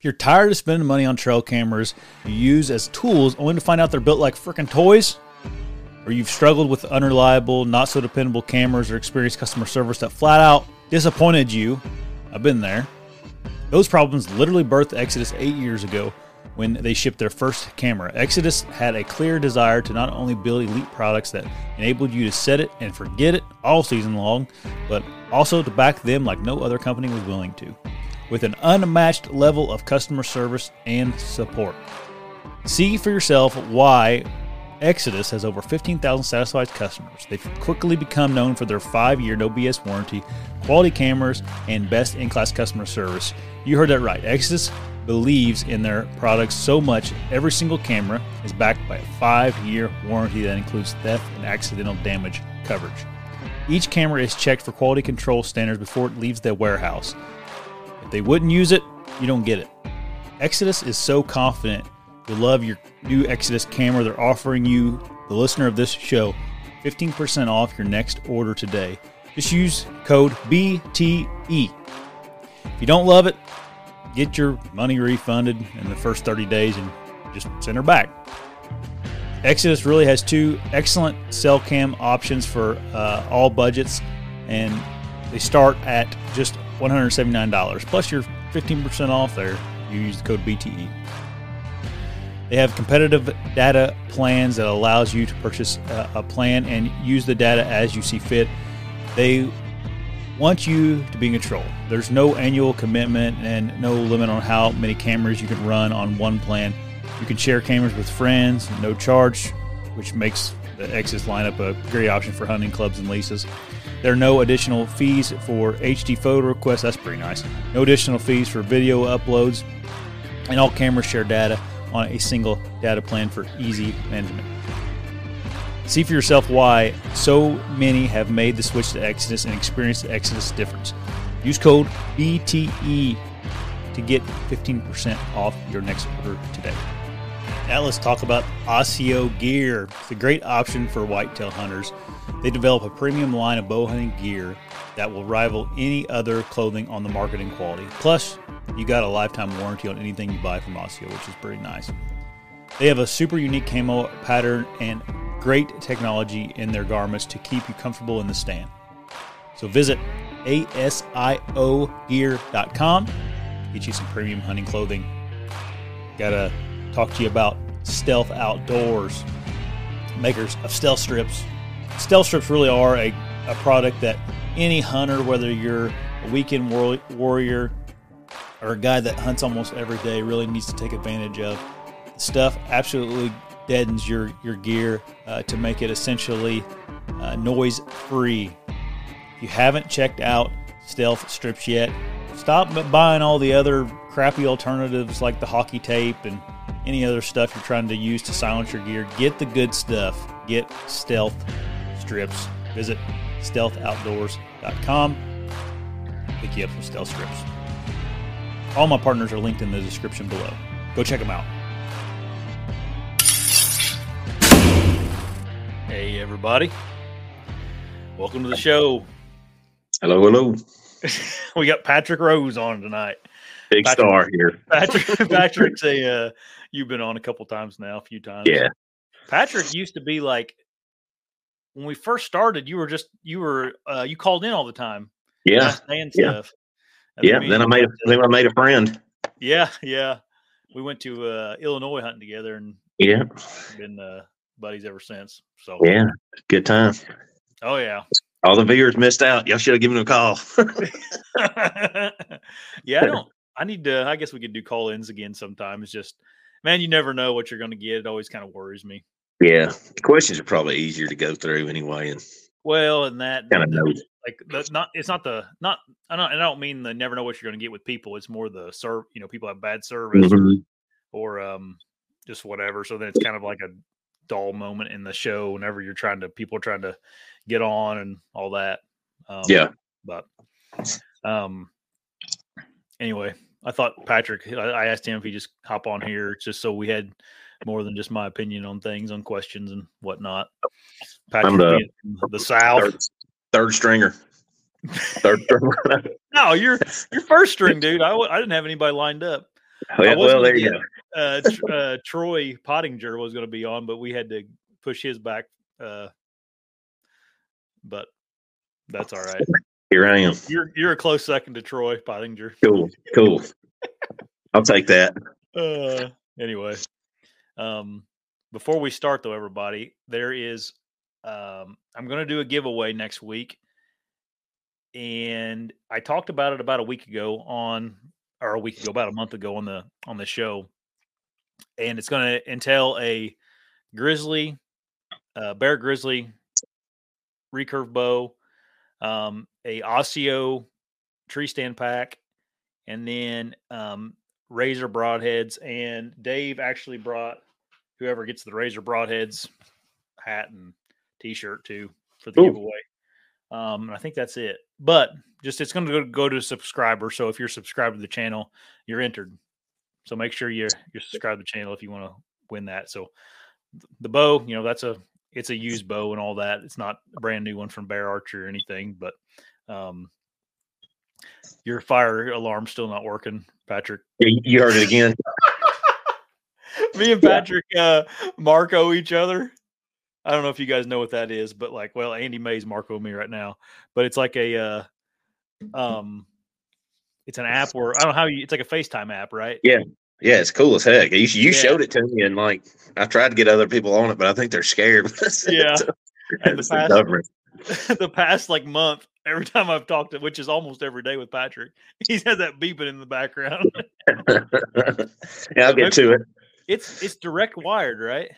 If you're tired of spending money on trail cameras you use as tools only to find out they're built like freaking toys, or you've struggled with unreliable, not so dependable cameras or experienced customer service that flat out disappointed you, I've been there. Those problems literally birthed Exodus eight years ago when they shipped their first camera. Exodus had a clear desire to not only build elite products that enabled you to set it and forget it all season long, but also to back them like no other company was willing to, with an unmatched level of customer service and support. See for yourself why Exodus has over 15,000 satisfied customers. They've quickly become known for their five year no BS warranty, quality cameras, and best in class customer service. You heard that right. Exodus believes in their products so much, every single camera is backed by a five year warranty that includes theft and accidental damage coverage. Each camera is checked for quality control standards before it leaves the warehouse. They wouldn't use it, you don't get it. Exodus is so confident you'll love your new Exodus camera. They're offering you, the listener of this show, 15% off your next order today. Just use code BTE. If you don't love it, get your money refunded in the first 30 days and just send her back. Exodus really has two excellent cell cam options for uh, all budgets, and they start at just $179. Plus, you're 15% off there. You use the code BTE. They have competitive data plans that allows you to purchase a, a plan and use the data as you see fit. They want you to be in control. There's no annual commitment and no limit on how many cameras you can run on one plan. You can share cameras with friends, no charge, which makes the Exodus lineup a great option for hunting clubs and leases. There are no additional fees for HD photo requests. That's pretty nice. No additional fees for video uploads, and all cameras share data on a single data plan for easy management. See for yourself why so many have made the switch to Exodus and experienced the Exodus difference. Use code BTE to get 15% off your next order today. Now let's talk about Osseo Gear. It's a great option for whitetail hunters. They develop a premium line of bow hunting gear that will rival any other clothing on the market in quality. Plus, you got a lifetime warranty on anything you buy from Osseo, which is pretty nice. They have a super unique camo pattern and great technology in their garments to keep you comfortable in the stand. So visit asiogear.com get you some premium hunting clothing. Gotta talk to you about Stealth Outdoors, makers of stealth strips. Stealth strips really are a, a product that any hunter, whether you're a weekend war- warrior or a guy that hunts almost every day, really needs to take advantage of. The stuff absolutely deadens your, your gear uh, to make it essentially uh, noise free. If you haven't checked out Stealth strips yet, stop buying all the other crappy alternatives like the hockey tape and any other stuff you're trying to use to silence your gear. Get the good stuff. Get Stealth strips. Visit stealthoutdoors.com. Pick you up some Stealth strips. All my partners are linked in the description below. Go check them out. Hey, everybody. Welcome to the show. Hello, hello. we got Patrick Rose on tonight. Big Patrick- star here. Patrick, Patrick's a, uh, you've been on a couple times now, a few times. Yeah. Patrick used to be like, when we first started, you were just, you were, uh, you called in all the time. Yeah. And Yeah. stuff. And Yeah. Then I made you then I made a friend. Yeah, yeah. We went to uh, Illinois hunting together and Yeah. been uh, buddies ever since. So Yeah. Good time. Oh yeah. All the viewers missed out. Y'all should have given them a call. yeah, I don't. I need to. I guess we could do call-ins again sometime. It's just, man, you never know what you're going to get. It always kind of worries me. Yeah. The questions are probably easier to go through anyway and Well, and that kind of know like the, not it's not the not I don't I don't mean the never know what you're going to get with people. It's more the serve. You know, people have bad service Mhm. or um just whatever. So then it's kind of like a dull moment in the show whenever you're trying to people are trying to get on and all that. Um, Yeah. but um anyway, I thought Patrick. I, I asked him if he just hop on here just so we had more than just my opinion on things, on questions and whatnot. Patrick, the- being from the South. Third, third stringer. Third stringer. No, you're you're first string, dude. I, I didn't have anybody lined up. well, was well, there you get- go. Uh, Tr- uh, Troy Pottinger was going to be on, but we had to push his back. Uh, but that's all right. Here I am. You're you're a close second to Troy Pottinger. Cool. Cool. I'll take that. Uh, anyway, um, before we start though, everybody, there is um, I'm going to do a giveaway next week, and I talked about it about a week ago on, or a week ago, about a month ago on the on the show, and it's going to entail a grizzly, uh, bear grizzly, recurve bow, um, a Osseo tree stand pack, and then um, razor broadheads. And Dave actually brought whoever gets the razor broadheads hat and t-shirt too for the Cool. giveaway. Um, and I think that's it. But just it's going to go, go to a subscriber. So if you're subscribed to the channel, you're entered. So make sure you you subscribe to the channel if you want to win that. So the bow, you know, that's a it's a used bow and all that. It's not a brand new one from Bear Archer or anything, but um your fire alarm's still not working, Patrick. You you heard it again. Me and Patrick uh Marco each other. I don't know if you guys know what that is, but like, well, Andy May's Marco me right now, but it's like a uh um it's an app where I don't know how you it's like a FaceTime app, right? Yeah. Yeah, it's cool as heck. You, you Yeah. showed it to me, and like I tried to get other people on it, but I think they're scared. Yeah. And the past- the past like month, every time I've talked to which is almost every day with Patrick, he's had that beeping in the background. yeah, I'll get to it. It's it's direct wired, right?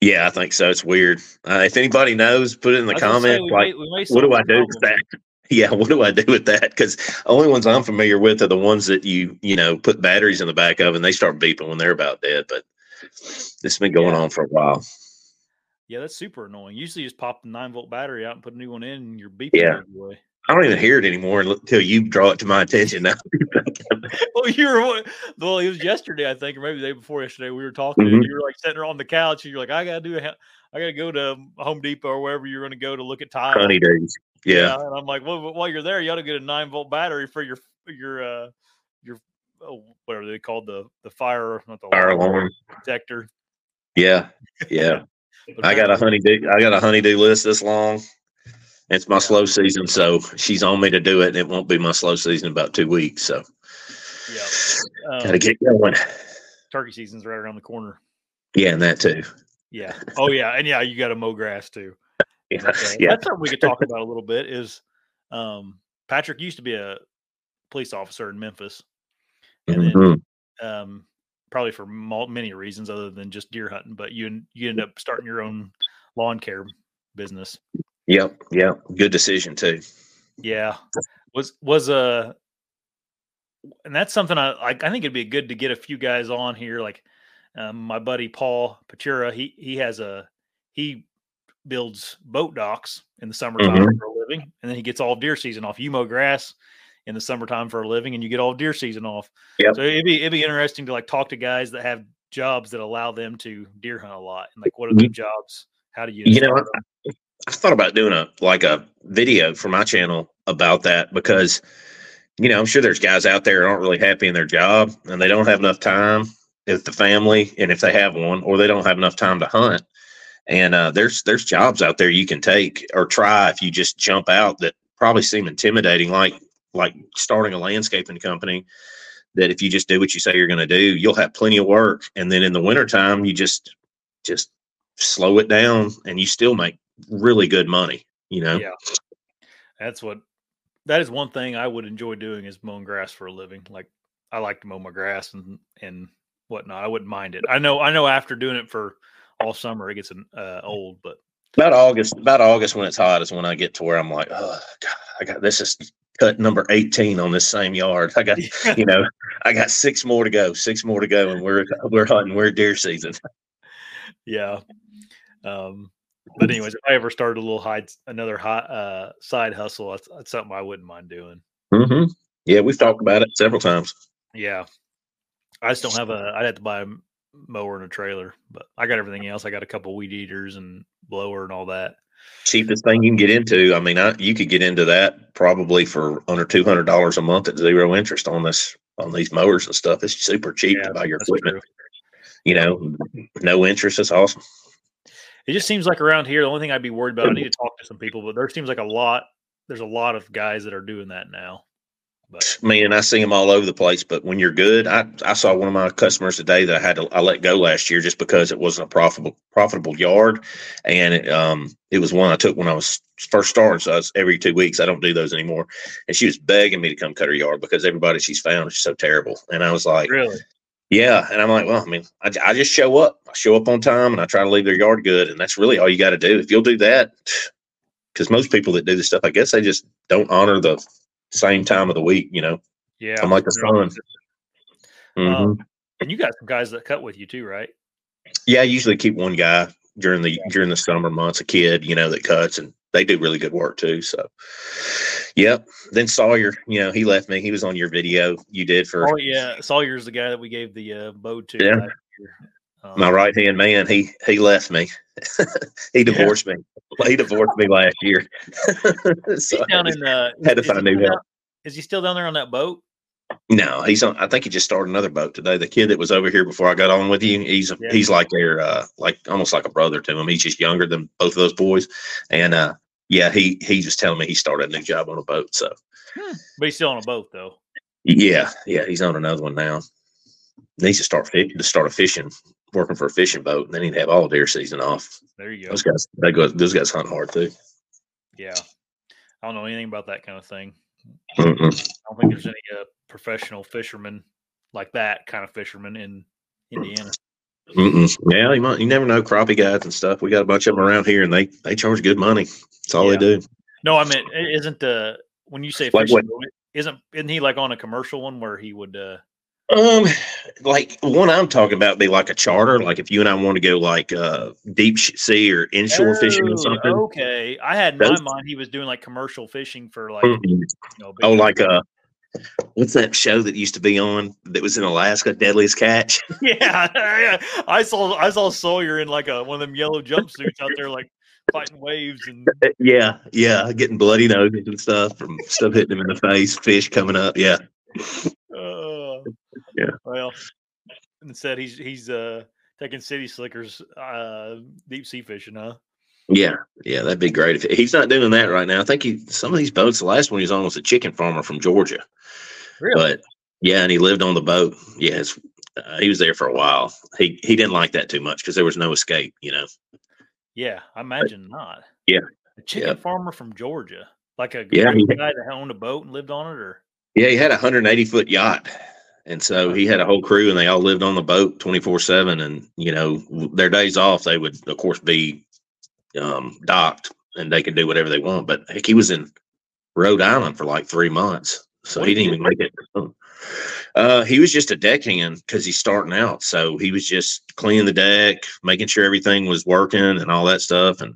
Yeah, I think so. It's weird. Uh, if anybody knows, put it in the I say, comment. Like, may- may what do I do with that? Yeah, what do I do with that? Because the only ones I'm familiar with are the ones that you you know put batteries in the back of, and they start beeping when they're about dead. But this has been going Yeah. on for a while. Yeah, that's super annoying. Usually, you just pop the nine volt battery out and put a new one in, and you're beeping Yeah. I don't even hear it anymore until you draw it to my attention. Now, Well, you were well. It was yesterday, I think, or maybe the day before yesterday. We were talking, Mhm. and you were like sitting on the couch, and you're like, "I gotta do a, I gotta go to Home Depot or wherever you're gonna go to look at tile." honey days. Yeah, and I'm like, well, while you're there, you ought to get a nine volt battery for your your uh your oh, whatever they called the the fire not the fire alarm. detector. Yeah, yeah. I got a honeydew. I got a honeydew list this long. It's my slow season, so she's on me to do it, and it won't be my slow season in about two weeks. So Yeah, gotta um, get going. turkey season's right around the corner. Yeah, and that too. Yeah. Oh yeah, and yeah, you got to mow grass too. Yeah, But, uh, yeah. That's something we could talk about a little bit. Is um, Patrick used to be a police officer in Memphis, and then Mhm. um, probably for many reasons other than just deer hunting. But you you end up starting your own lawn care business. Yep, yep. Good decision too. Yeah, was was a, and that's something I I, I think it'd be good to get a few guys on here. Like um, my buddy Paul Patura, he he has a he builds boat docks in the summertime Mhm. for a living, and then he gets all deer season off. You mow grass in the summertime for a living, and you get all deer season off. Yep. So it'd be it'd be interesting to like talk to guys that have jobs that allow them to deer hunt a lot, and like what are the jobs? How do you? You know, them? I thought about doing a like a video for my channel about that because you know I'm sure there's guys out there aren't really happy in their job and they don't have enough time with the family and if they have one or they don't have enough time to hunt. And uh, there's there's jobs out there you can take or try if you just jump out that probably seem intimidating like like starting a landscaping company that if you just do what you say you're going to do you'll have plenty of work. And then in the wintertime you just just slow it down and you still make really good money you know Yeah. That's what that is one thing I would enjoy doing is mowing grass for a living. Like I like to mow my grass and and whatnot. I wouldn't mind it. I know I know after doing it for all summer it gets uh, old, but About August, about August when it's hot is when I get to where I'm like, oh God, I got this is cut number 18 on this same yard. I got, you know, I got six more to go, six more to go, and we're we're hunting, we're deer season. Yeah. Um, but anyways, if I ever started a little hide, another hot uh, side hustle, that's, that's something I wouldn't mind doing. Mm-hmm. Yeah, we've talked about it several times. Yeah. I just don't have a. I'd have to buy a mower and a trailer, but I got everything else. I got a couple weed eaters and blower and all that. Cheapest thing you can get into. I mean, I, you could get into that probably for under two hundred dollars a month at zero interest on this on these mowers and stuff. It's super cheap Yeah, to buy your equipment. true. You know, no interest. It's awesome. It just seems like around here, the only thing I'd be worried about. I need to talk to some people, but there seems like a lot. There's a lot of guys that are doing that now. But Man, I see them all over the place. But when you're good, I, I saw one of my customers today that I had to I let go last year just because it wasn't a profitable profitable yard, and it, um it was one I took when I was first starting. So I was every two weeks. I don't do those anymore. And she was begging me to come cut her yard because everybody she's found is so terrible. And I was like, really, yeah. And I'm like, well, I mean, I, I just show up. I show up on time and I try to leave their yard good. And that's really all you got to do. If you'll do that, because most people that do this stuff, I guess they just don't honor the same time of the week. You know, yeah, I'm like a sun. consistent. Mhm. Um, and you got some guys that cut with you too, right? yeah, I usually keep one guy during the during the summer months, a kid, you know, that cuts and they do really good work too. So, yep. Then Sawyer, you know, he left me. He was on your video you did for Oh yeah, Sawyer's the guy that we gave the uh, bow to. Yeah. Um, my right hand man. He he left me. he divorced me. He divorced me last year. he's so, down in. Uh, had to find he new help. Is he still down there on that boat? no, he's on. I think he just started another boat today. The kid that was over here before I got on with you, he's Yeah. he's like their uh like almost like a brother to him. He's just younger than both of those boys, and uh yeah, he he just telling me he started a new job on a boat. So But he's still on a boat though. yeah, yeah, he's on another one now. Needs to start to start a fishing, working for a fishing boat, and then he'd have all deer season off. There you go. Those guys, they go, those guys hunt hard too. Yeah, I don't know anything about that kind of thing. Mm-mm. I don't think there's any uh, professional fishermen like that kind of fishermen in Indiana. Mm-mm. Yeah, you might, you never know crappie guys and stuff. We got a bunch of them around here, and they they charge good money. That's all Yeah. they do. No, I mean, isn't the when you say Like fishing, isn't isn't he like on a commercial one where he would? uh Um, like one I'm talking about be like a charter. Like if you and I want to go like uh deep sea or inshore fishing or Oh, something. Okay, I had in my mind he was doing like commercial fishing for like Mhm. you know. Oh, like uh, what's that show that used to be on that was in Alaska, Deadliest Catch? yeah, yeah. I saw I saw Sawyer in like a one of them yellow jumpsuits out there like fighting waves and yeah, yeah, getting bloody noses and stuff from stuff hitting him in the face, fish coming up. Yeah, uh, Yeah. Well, instead he's he's uh taking city slickers uh deep sea fishing, huh? Yeah, yeah. That'd be great if he's not doing that right now. I think he some of these boats. The last one he was on was a chicken farmer from Georgia. Really? But yeah, and he lived on the boat. Yes, uh, he was there for a while. He he didn't like that too much because there was no escape. You know. Yeah, I imagine not. Yeah. A chicken Yeah. farmer from Georgia. Like a Yeah, guy that owned a boat and lived on it or Yeah, he had a 180 foot yacht, and so he had a whole crew, and they all lived on the boat 24 seven. And you know, their days off, they would of course be um, docked, and they could do whatever they want. But heck, he was in Rhode Island for like three months, so he didn't even make it. Uh, he was just a deckhand because he's starting out, so he was just cleaning the deck, making sure everything was working, and all that stuff. And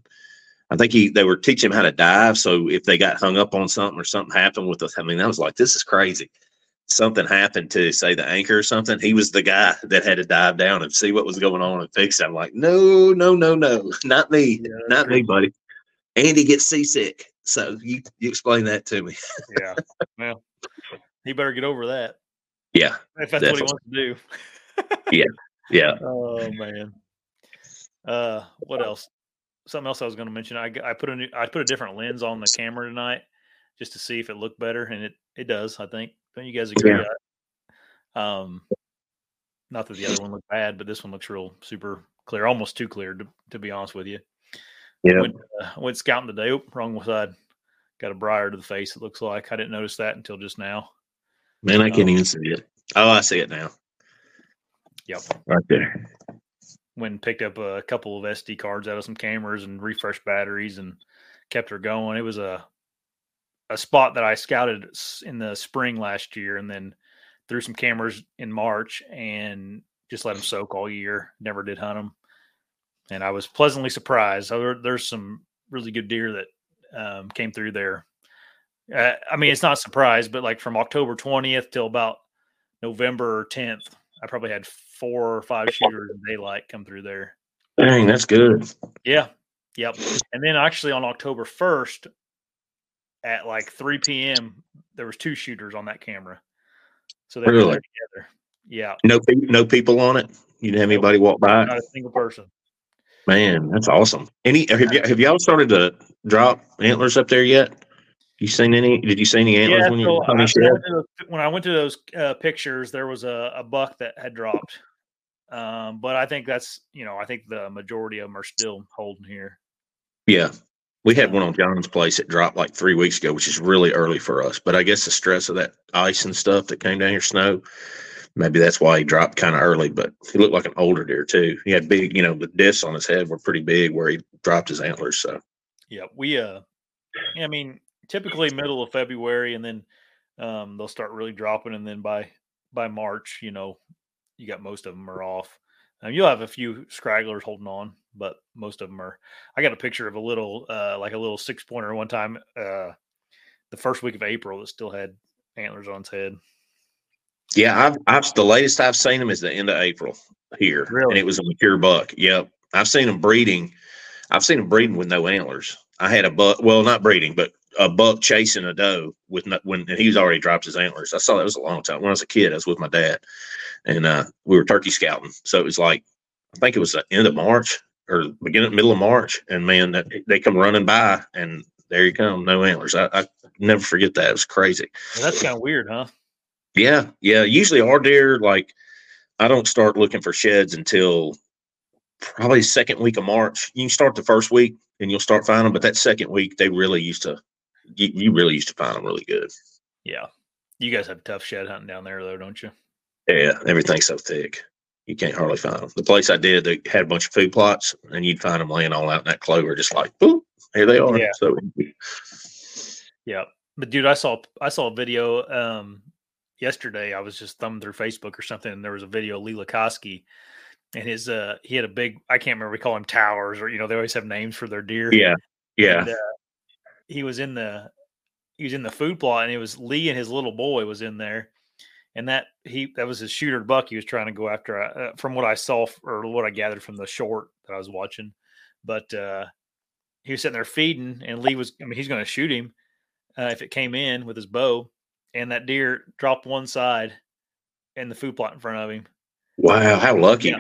I think he they were teaching him how to dive. So if they got hung up on something or something happened with us, I mean, that was like this is crazy. Something happened to say the anchor or something. He was the guy that had to dive down and see what was going on and fix it. I'm like, no, no, no, no, not me, not me, buddy. Andy gets seasick. So you you explain that to me. Yeah. well, he better get over that. Yeah, If that's Definitely. what he wants to do. yeah. Yeah. Oh man. Uh, what else? Something else I was going to mention. I, I put a new, I put a different lens on the camera tonight just to see if it looked better, and it it does. I think. Don't you guys agree? I- Um, not that the other one looked bad, but this one looks real super clear, almost too clear to, to be honest with you. Yeah. Went, uh, went scouting today. Oop, wrong side. Got a briar to the face. It looks like I didn't notice that until just now. Man, I can't even see it. Oh, I see it now. Yep. Right there. went and picked up a couple of SD cards out of some cameras and refreshed batteries and kept her going. It was a a spot that I scouted in the spring last year, and then threw some cameras in March and just let them soak all year. Never did hunt them, and I was pleasantly surprised. There, there's some really good deer that um, came through there. Uh, I mean, it's not a surprise, but like from October 20th till about November 10th, I probably had four or five shooters in daylight come through there. Dang, that's good. Yeah. Yep. And then actually on October 1st at like 3 p.m., there was two shooters on that camera. So they were Really? there together. Yeah. No, no people on it. You didn't have anybody walk by. Not a single person. Man, that's awesome. Any have y- have y'all started to drop antlers up there yet? You seen any? Did you see any antlers Yeah. when you So I- when, I went to those, when I went to those uh, pictures, there was a, a buck that had dropped. Um, but I think that's, you know, I think the majority of them are still holding here. Yeah, we had one on John's place that dropped like three weeks ago, which is really early for us. But I guess the stress of that ice and stuff that came down here, snow, maybe that's why he dropped kind of early. But he looked like an older deer too. He had big, you know, the discs on his head were pretty big where he dropped his antlers. So Yeah, we uh I mean, typically middle of February and then um they'll start really dropping and then by by March, you know, you got most of them are off. Um, you'll have a few scragglers holding on, but most of them are. I got a picture of a little, uh, like a little six pointer one time, uh, the first week of April that still had antlers on its head. yeah, I've I've the latest I've seen him is the end of April here, Really? and it was a mature buck. Yep, I've seen him breeding. I've seen him breeding with no antlers. I had a buck, well, not breeding, but a buck chasing a doe with no, when and he was already dropped his antlers. I saw that was a long time when I was a kid. I was with my dad, and uh, we were turkey scouting. So it was like I think it was the end of March or beginning middle of March, and man, that, they come running by, and there you come, no antlers. I, I never forget that. It was crazy. Well, that's kind of weird, huh? Yeah, yeah. Usually our deer, like I don't start looking for sheds until probably second week of March. You can start the first week and you'll start finding them, but that second week they really used to you, you really used to find them really good. Yeah. You guys have tough shed hunting down there, though, don't you? Yeah, everything's so thick. You can't hardly find them. The place I did, they had a bunch of food plots, and you'd find them laying all out in that clover, just like, boop, here they are. Yeah. So, Yeah. But dude, I saw I saw a video um yesterday. I was just thumbing through Facebook or something, and there was a video of Lee Lakosky and his uh he had a big I can't remember we call him towers or you know, they always have names for their deer. yeah, yeah, And, uh, he was in the he was in the food plot and it was Lee and his little boy was in there. And that he that was his shooter buck he was trying to go after uh, from what I saw or what I gathered from the short that I was watching. But uh he was sitting there feeding and Lee was I mean he's going to shoot him uh, if it came in with his bow and that deer dropped one side and the food plot in front of him Wow, how lucky. Yeah.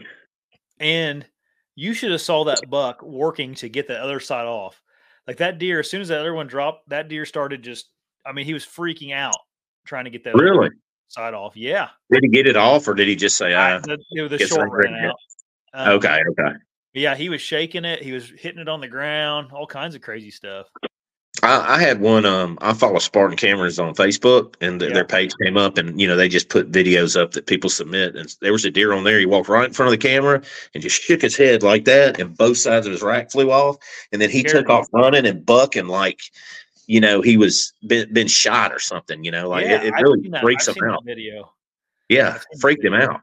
and you should have saw that buck working to get the other side off. Like that deer, as soon as that other one dropped, that deer started just. I mean, he was freaking out trying to get that other Really? Side off. Yeah, Did he get it off or did he just say, I- uh, the, it was the short ran out. Um, okay, okay. Yeah, he was shaking it. He was hitting it on the ground. All kinds of crazy stuff. I, I had one. Um, I follow Spartan Cameras on Facebook, and th- Yeah. their page came up, and you know they just put videos up that people submit, and there was a deer on there. He walked right in front of the camera and just shook his head like that, and both sides of his rack flew off, and then he Scared took off running and bucking like, you know, he was been, been shot or something. You know, like yeah, it, it really freaks him out. Video. Yeah, freaked him out.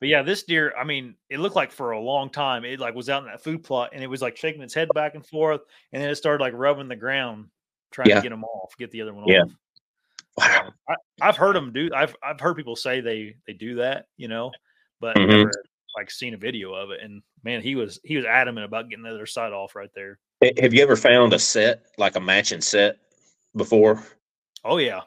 But yeah, this deer, I mean, it looked like for a long time it like was out in that food plot and it was like shaking its head back and forth and then it started like rubbing the ground trying Yeah. to get them off, get the other one Yeah. off. Wow. I, I've heard them do I've I've heard people say they they do that, you know, but Mhm. never like seen a video of it. And man, he was he was adamant about getting the other side off right there. Ha- Have you ever found a set like a matching set before? Oh yeah.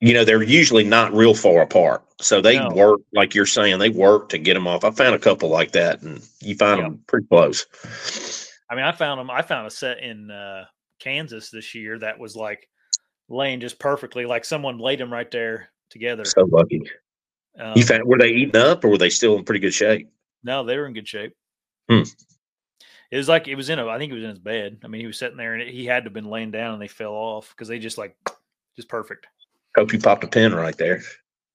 you know they're usually not real far apart so they No. work like you're saying they work to get them off i found a couple like that and you find Yeah. them pretty close I mean, I found them. I found a set in uh, Kansas this year that was like laying just perfectly, like someone laid them right there together. so lucky Um, you found were they eating up or were they still in pretty good shape No, they were in good shape. Hmm. It was like it was in a. I think it was in his bed. I mean, he was sitting there, and it, he had to have been laying down, and they fell off because they just like just perfect. hope you popped a pin right there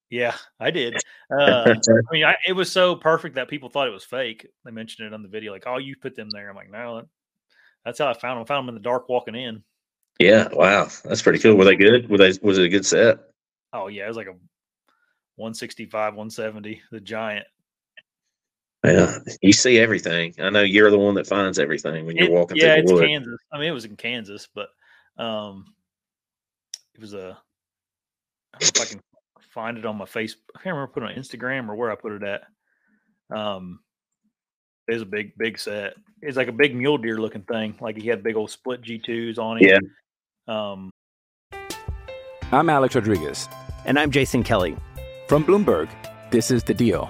Yeah, I did. Uh, I mean, I, it was so perfect that people thought it was fake. They mentioned it on the video, like, "Oh, you put them there." I'm like, "No, that, that's how I found them. I found them in the dark walking in." Yeah, wow, that's pretty cool. Were they good? Were they? Was it a good set? Oh yeah, it was like a 165, 170, the giant. Yeah, you see everything. I know you're the one that finds everything when you're It- walking yeah, through it's the wood. Kansas. I mean, it was in Kansas, but um, it was a. I don't know if I can find it on my face. I can't remember put it on Instagram or where I put it at. Um, it was a big, big set. It's like a big mule deer looking thing. Like he had big old split G twos on it. Yeah. Um, I'm Alex Rodriguez. And I'm Jason Kelly. From Bloomberg, this is The Deal.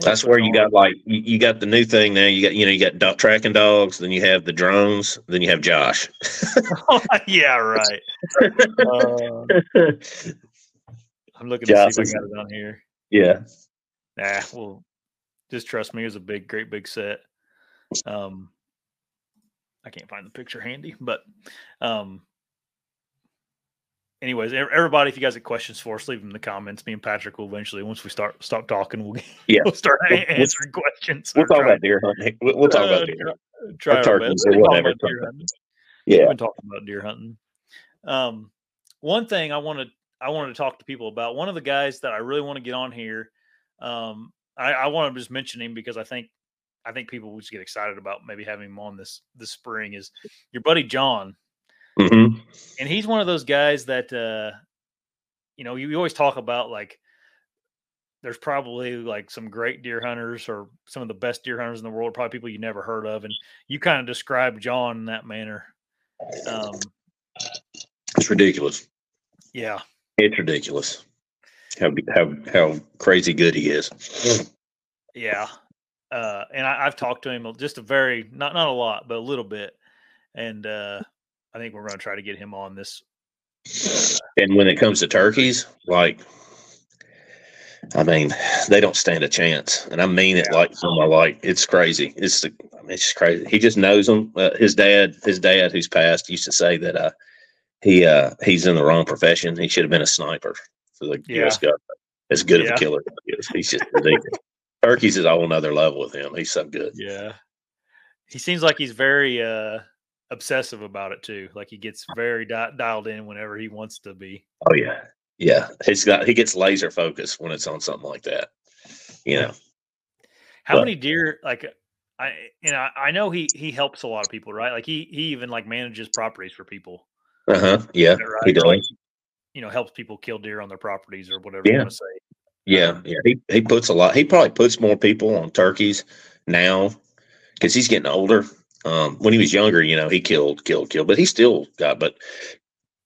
That's where you got like you, you got the new thing now. You got you know you got dog, tracking dogs, then you have the drones, then you have Josh. yeah, right. Uh, I'm looking to see if I got it on here. yeah, Nah, well, just trust me. It was a big, great, big set. Um, I can't find the picture handy, but um, anyways, everybody, if you guys have questions for us, leave them in the comments. Me and Patrick will eventually, once we start stop talking, we'll, Yeah. we'll start We'll- a- we'll- answering questions. we'll talk about deer hunting. We'll, we'll talk uh, about deer. try- hunting. Try our best. or We've been talking whatever. about deer hunting. Yeah, We've been talking about deer hunting. Um, one thing I wanted I wanted to talk to people about. One of the guys that I really want to get on here. Um, I, I want to just mention him because I think I think people would just get excited about maybe having him on this this spring. Is your buddy John? Hmm and he's one of those guys that uh you know you, you always talk about like there's probably like some great deer hunters or some of the best deer hunters in the world probably people you never heard of and you kind of describe john in that manner um it's ridiculous. yeah It's ridiculous. How how how crazy good he is. yeah uh and I, i've talked to him just a very not not a lot but a little bit and uh i think we're going to try to get him on this And when it comes to turkeys, like, I mean, they don't stand a chance. And I mean it like from my like, it's crazy. It's I mean, it's just crazy. He just knows them. Uh, his dad, his dad, who's passed, used to say that uh, he uh, he's in the wrong profession. He should have been a sniper for the Yeah. U.S. government. As good of a killer as he. He's just ridiculous. Turkeys is a whole nother level with him. He's so good. Yeah. He seems like he's very uh obsessive about it too. Like he gets very di- dialed in whenever he wants to be. Oh yeah, yeah. He's got he gets laser focused when it's on something like that. You know. How But- many deer like I you know I know he he helps a lot of people, right? Like he he even like manages properties for people. Uh huh. Yeah. Right? He Or, like, does. you know, helps people kill deer on their properties or whatever Yeah. you want to say. Yeah, yeah. He he puts a lot. He probably puts more people on turkeys now because he's getting older. Um, when he was younger, you know, he killed, killed, killed, but he still got. But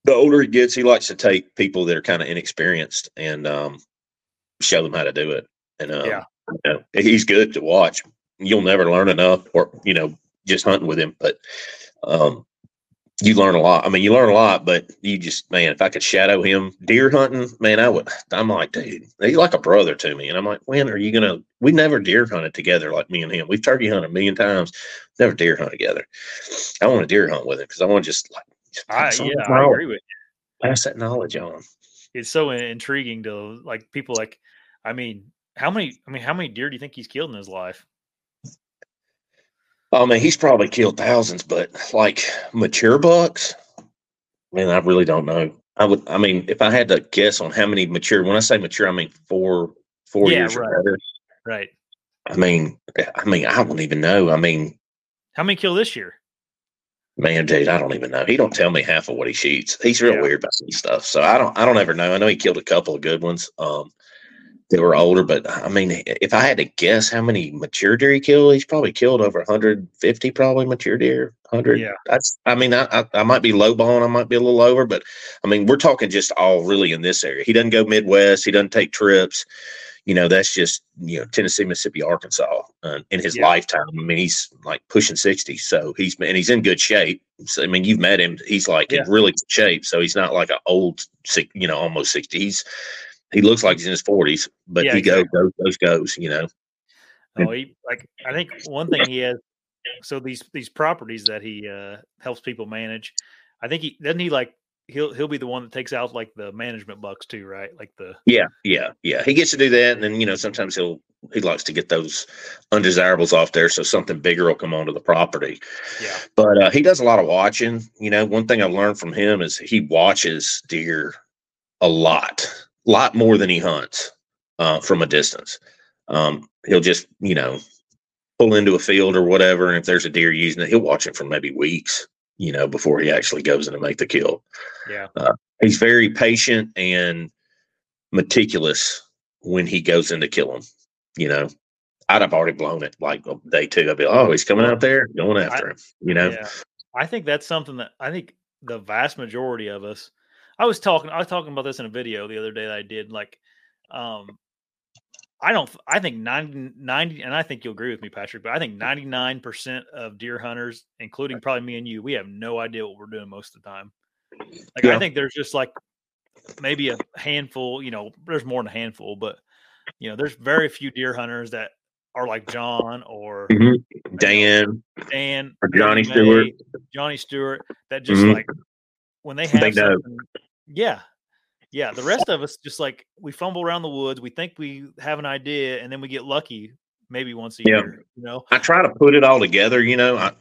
the older he gets, he likes to take people that are kind of inexperienced and um, show them how to do it. And um, Yeah. you know, he's good to watch. You'll never learn enough, or you know, just hunting with him. But um, you learn a lot. I mean, you learn a lot, but you just man, if I could shadow him deer hunting, man, I would. I'm like, dude, he's like a brother to me. And I'm like, when are you gonna? We never deer hunted together like me and him. We've turkey hunted a million times, never deer hunt together. I want to deer hunt with him because I want to just like just I yeah, I agree with you. Pass that knowledge on. It's so intriguing to like people like I mean, how many I mean, how many deer do you think he's killed in his life? Oh man, he's probably killed thousands, but like mature bucks, man, I really don't know. I would, I mean, if I had to guess on how many mature, when I say mature, I mean four, four Yeah, years right. or better. Right. I mean, I mean, I don't even know. I mean, How many killed this year? man, dude, I don't even know. He don't tell me half of what he shoots. He's real Yeah. weird about some stuff. So I don't, I don't ever know. I know he killed a couple of good ones. Um, that were older, but I mean, if I had to guess how many mature deer he killed, he's probably killed over 150, probably mature deer. 100. Yeah. That's, I mean, I, I, I might be lowballing, I might be a little over, but I mean, we're talking just all really in this area. He doesn't go Midwest. He doesn't take trips. you know, that's just you know Tennessee, Mississippi, Arkansas uh, in his Yeah. lifetime. I mean, he's like pushing sixty, so he's and he's in good shape. So I mean, you've met him; he's like Yeah. in really good shape. So he's not like an old, you know, almost sixty. He's he looks like he's in his forties, but Yeah, he goes, goes, goes, goes. You know, Oh, he like I think one thing he has. So these these properties that he uh helps people manage, I think he doesn't he like he'll he'll be the one that takes out like the management bucks too, right? Like the Yeah, yeah, yeah. He gets to do that, and then you know sometimes he'll he likes to get those undesirables off there, so something bigger will come onto the property. yeah But uh, he does a lot of watching. You know, one thing I've learned from him is he watches deer a lot, lot more than he hunts uh, from a distance. Um, he'll just you know pull into a field or whatever, and if there's a deer using it, he'll watch it for maybe weeks. You know, before he actually goes in and make the kill yeah he's very patient and meticulous when he goes in to kill him. You know, I'd have already blown it like day two. I'd be like, oh, he's coming out there, going after him. You know, yeah. I think that's something that I think the vast majority of us. I was talking. I was talking about this in a video the other day that I did. Like, um, I don't. I think 90, 90 and I think you'll agree with me, Patrick. But I think ninety nine percent of deer hunters, including probably me and you, we have no idea what we're doing most of the time. Like, I think there's just like maybe a handful. You know, there's more than a handful, but you know, there's very few deer hunters that are like John or Mhm. Dan, Dan Or Johnny Billy Stewart. Johnny Stewart, that just Mhm. like when they have They know. Yeah, yeah. The rest of us just like we fumble around the woods. We think we have an idea, and then we get lucky maybe once a Yeah. year. You know, I try to put it all together. You know, I,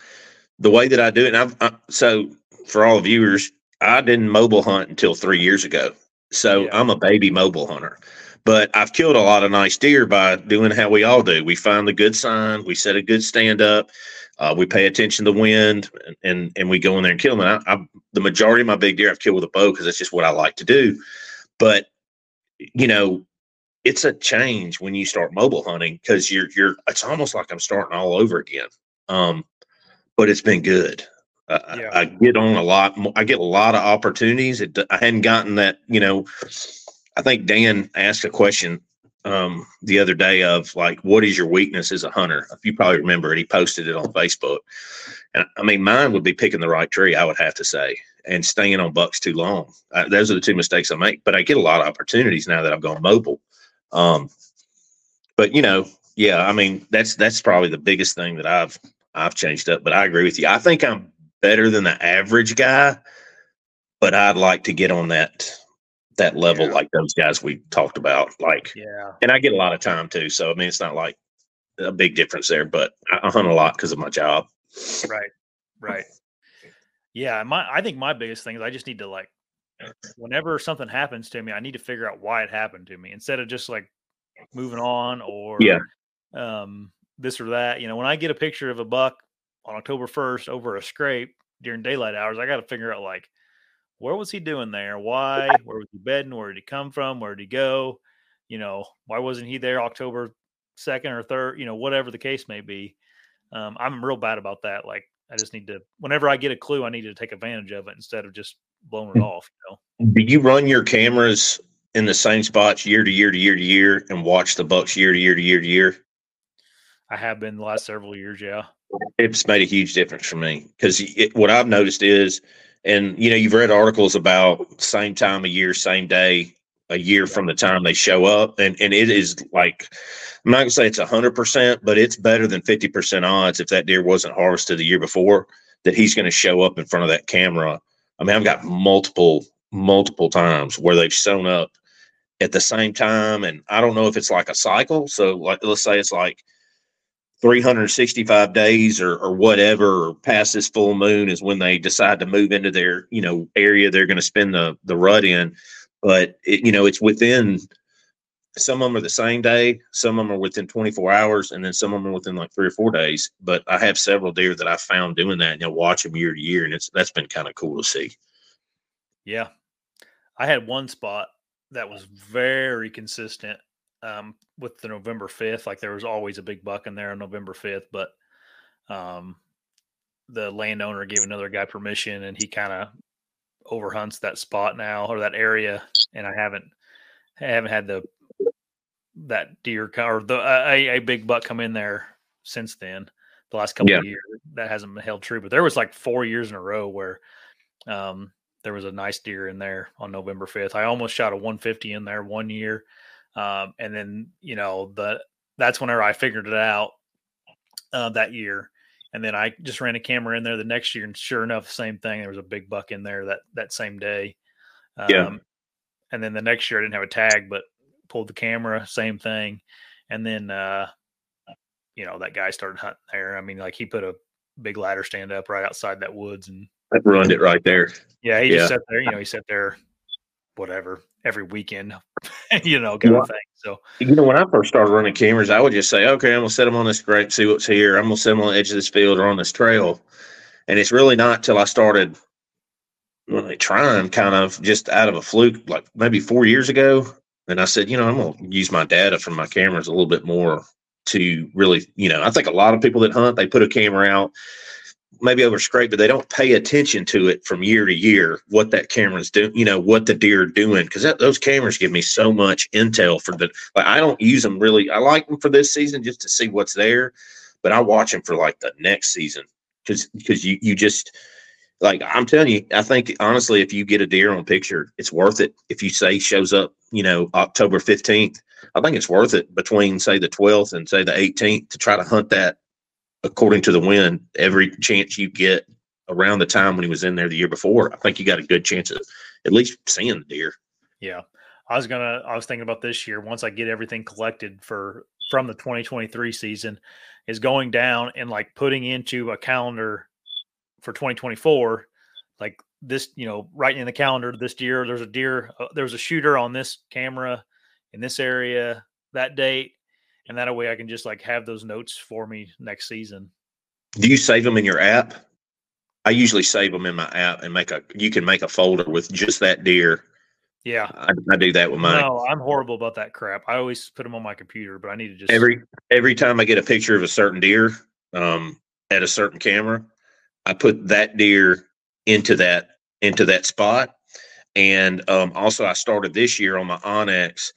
the way that I do it. And I've, I, so for all the viewers, I didn't mobile hunt until three years ago. So Yeah. I'm a baby mobile hunter. But I've killed a lot of nice deer by doing how we all do. We find the good sign, we set a good stand up, uh, we pay attention to wind, and, and and we go in there and kill them. And I, I, the majority of my big deer I've killed with a bow because that's just what I like to do. But you know, it's a change when you start mobile hunting because you're you're. It's almost like I'm starting all over again. Um, but it's been good. Uh, I- Yeah. I get on a lot. More, I get a lot of opportunities. It, I hadn't gotten that. You know, I think Dan asked a question um, the other day of like, "What is your weakness as a hunter?" If you probably remember it, he posted it on Facebook. And I mean, mine would be picking the right tree. I would have to say, and staying on bucks too long. Uh, those are the two mistakes I make. But I get a lot of opportunities now that I've gone mobile. Um, but you know, yeah, I mean, that's that's probably the biggest thing that I've I've changed up. But I agree with you. I think I'm better than the average guy, but I'd like to get on that that level Yeah. like those guys we talked about. Like, yeah, and I get a lot of time too. So I mean, it's not like a big difference there. But I, I hunt a lot because of my job. Right, right. Yeah, my I think my biggest thing is I just need to like whenever something happens to me, I need to figure out why it happened to me instead of just like moving on or Yeah. um this or that. You know, when I get a picture of a buck on October 1st over a scrape during daylight hours, I got to figure out like where was he doing there? Why? Where was he bedding? Where did he come from? Where did he go? You know, why wasn't he there October 2nd or 3rd? You know, whatever the case may be. Um, I'm real bad about that. Like, I just need to, whenever I get a clue, I need to take advantage of it instead of just blowing it off. You know, Do you run your cameras in the same spots year to year to year to year and watch the bucks year to year to year to year? I have been the last several years. Yeah. it's made a huge difference for me because what I've noticed is, and you know, you've read articles about same time of year, same day, a year from the time they show up, and and it is like I'm not gonna say it's hundred percent, but it's better than fifty percent odds if that deer wasn't harvested the year before that he's going to show up in front of that camera. I mean, I've got multiple multiple times where they've shown up at the same time, and I don't know if it's like a cycle. So, like, let's say it's like 365 days or, or whatever or past this full moon is when they decide to move into their you know area they're going to spend the the rut in but it, you know it's within some of them are the same day some of them are within 24 hours and then some of them are within like three or four days but i have several deer that i found doing that and you'll watch them year to year and it's that's been kind of cool to see Yeah. I had one spot that was very consistent um, with the November 5th. Like there was always a big buck in there on November 5th, but um, the landowner gave another guy permission and he kind of overhunts that spot now or that area. And I haven't, I haven't had the that deer or the a, a big buck come in there since then. The last couple Yeah. of years that hasn't held true, but there was like four years in a row where um, there was a nice deer in there on November fifth. I almost shot a 150 in there one year, um, and then you know the that's whenever I figured it out uh, that year. And then I just ran a camera in there the next year, and sure enough, same thing. There was a big buck in there that that same day. Um, Yeah. And then the next year, I didn't have a tag, but pulled the camera, same thing. And then, uh, you know, that guy started hunting there. I mean, like he put a big ladder stand up right outside that woods, and That ruined it right there. yeah, he Yeah. just sat there. You know, he sat there, whatever, every weekend, you know, kind Well, of thing. So You know, when I first started running cameras, I would just say, okay, I'm gonna set them on this scrape, see what's here. I'm gonna set them on the edge of this field or on this trail. And it's really not till I started really trying kind of just out of a fluke, like maybe four years ago. And I said, you know, I'm gonna use my data from my cameras a little bit more to really, you know, I think a lot of people that hunt, they put a camera out, maybe over scrape, but they don't pay attention to it from year to year, what that camera's doing, you know, what the deer are doing. Cause that, those cameras give me so much intel for the, like, I don't use them really. I like them for this season just to see what's there, but I watch them for like the next season. Cause, cause you, you just, like I'm telling you, I think honestly, if you get a deer on picture, it's worth it. If you say shows up, you know, October 15th, I think it's worth it between say the 12th and say the 18th to try to hunt that according to the wind every chance you get around the time when he was in there the year before. I think you got a good chance of at least seeing the deer. Yeah. I was gonna I was thinking about this year once I get everything collected for from the 2023 season is going down and like putting into a calendar for 2024 like this you know writing in the calendar this deer there's a deer uh, there was a shooter on this camera in this area that date and that way I can just like have those notes for me next season. Do you save them in your app? I usually save them in my app and make a. You can make a folder with just that deer. Yeah. I, I do that with mine. No, I'm horrible about that crap. I always put them on my computer, but I need to just every every time I get a picture of a certain deer um, at a certain camera, I put that deer into that into that spot. And um, also, I started this year on my onX.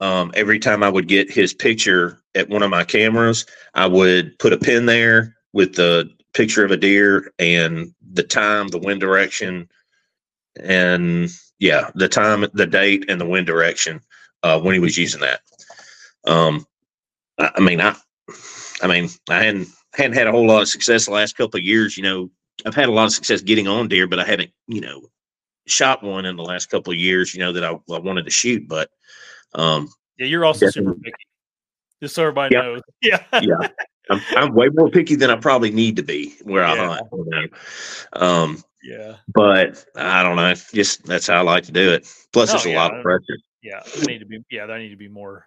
Um, every time I would get his picture at one of my cameras, I would put a pin there with the picture of a deer and the time, the wind direction, and yeah, the time, the date, and the wind direction uh, when he was using that. Um, I, I mean, I, I mean, I hadn't hadn't had a whole lot of success the last couple of years. You know, I've had a lot of success getting on deer, but I haven't, you know, shot one in the last couple of years. You know that I, I wanted to shoot, but um, Yeah, you're also super picky. Just so everybody Yep. knows. Yeah. yeah, I'm, I'm way more picky than I probably need to be where I Yeah. hunt. You know? Um, Yeah. but I don't know. Just that's how I like to do it. Plus, No, it's a yeah, lot of pressure. Yeah. I need to be yeah, I need to be more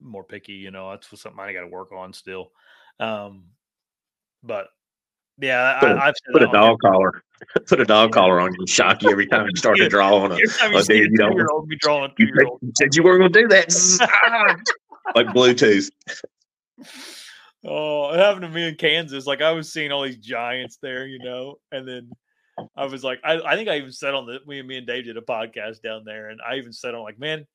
more picky, you know. That's something I gotta work on still. Um but yeah, Put a- I, I've Put a dog collar. Put a dog collar on you and shock you every time you start to draw on a. every time you dude, a you don't- two-year-old be drawing a You, two-year-old. you said you weren't going to do that. like Bluetooth. Oh, it happened to me in Kansas. Like I was seeing all these giants there, you know, and then I was like, I, I think I even said on the me and me and Dave did a podcast down there, and I even said on like, man,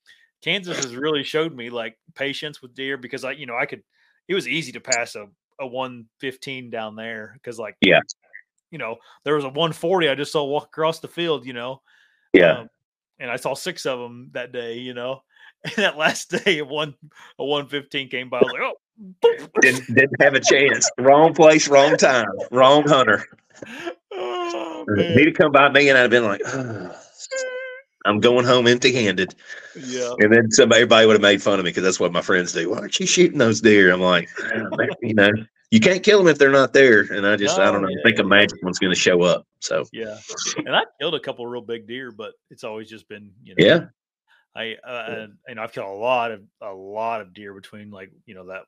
Kansas has really showed me like patience with deer because I, you know, I could. It was easy to pass a a one fifteen down there because like Yeah. you know, there was a one forty I just saw walk across the field, you know, Yeah. um, and I saw six of them that day, you know. And that last day, a one a one fifteen came by. I was like, oh, didn't, didn't have a chance. Wrong place, wrong time, wrong hunter. oh He'd man. come by me and I'd have been like, "Ugh, I'm going home empty handed. Yeah. And then somebody, everybody would have made fun of me because that's what my friends do. Why aren't you shooting those deer? I'm like, "Oh, you know, you can't kill them if they're not there. And I just, I don't know. yeah, I think a magic one's going to show up. So, Yeah. And I killed a couple real big deer, but it's always just been, you know, yeah. I, uh, and, and I've killed a lot of, a lot of deer between like, you know, that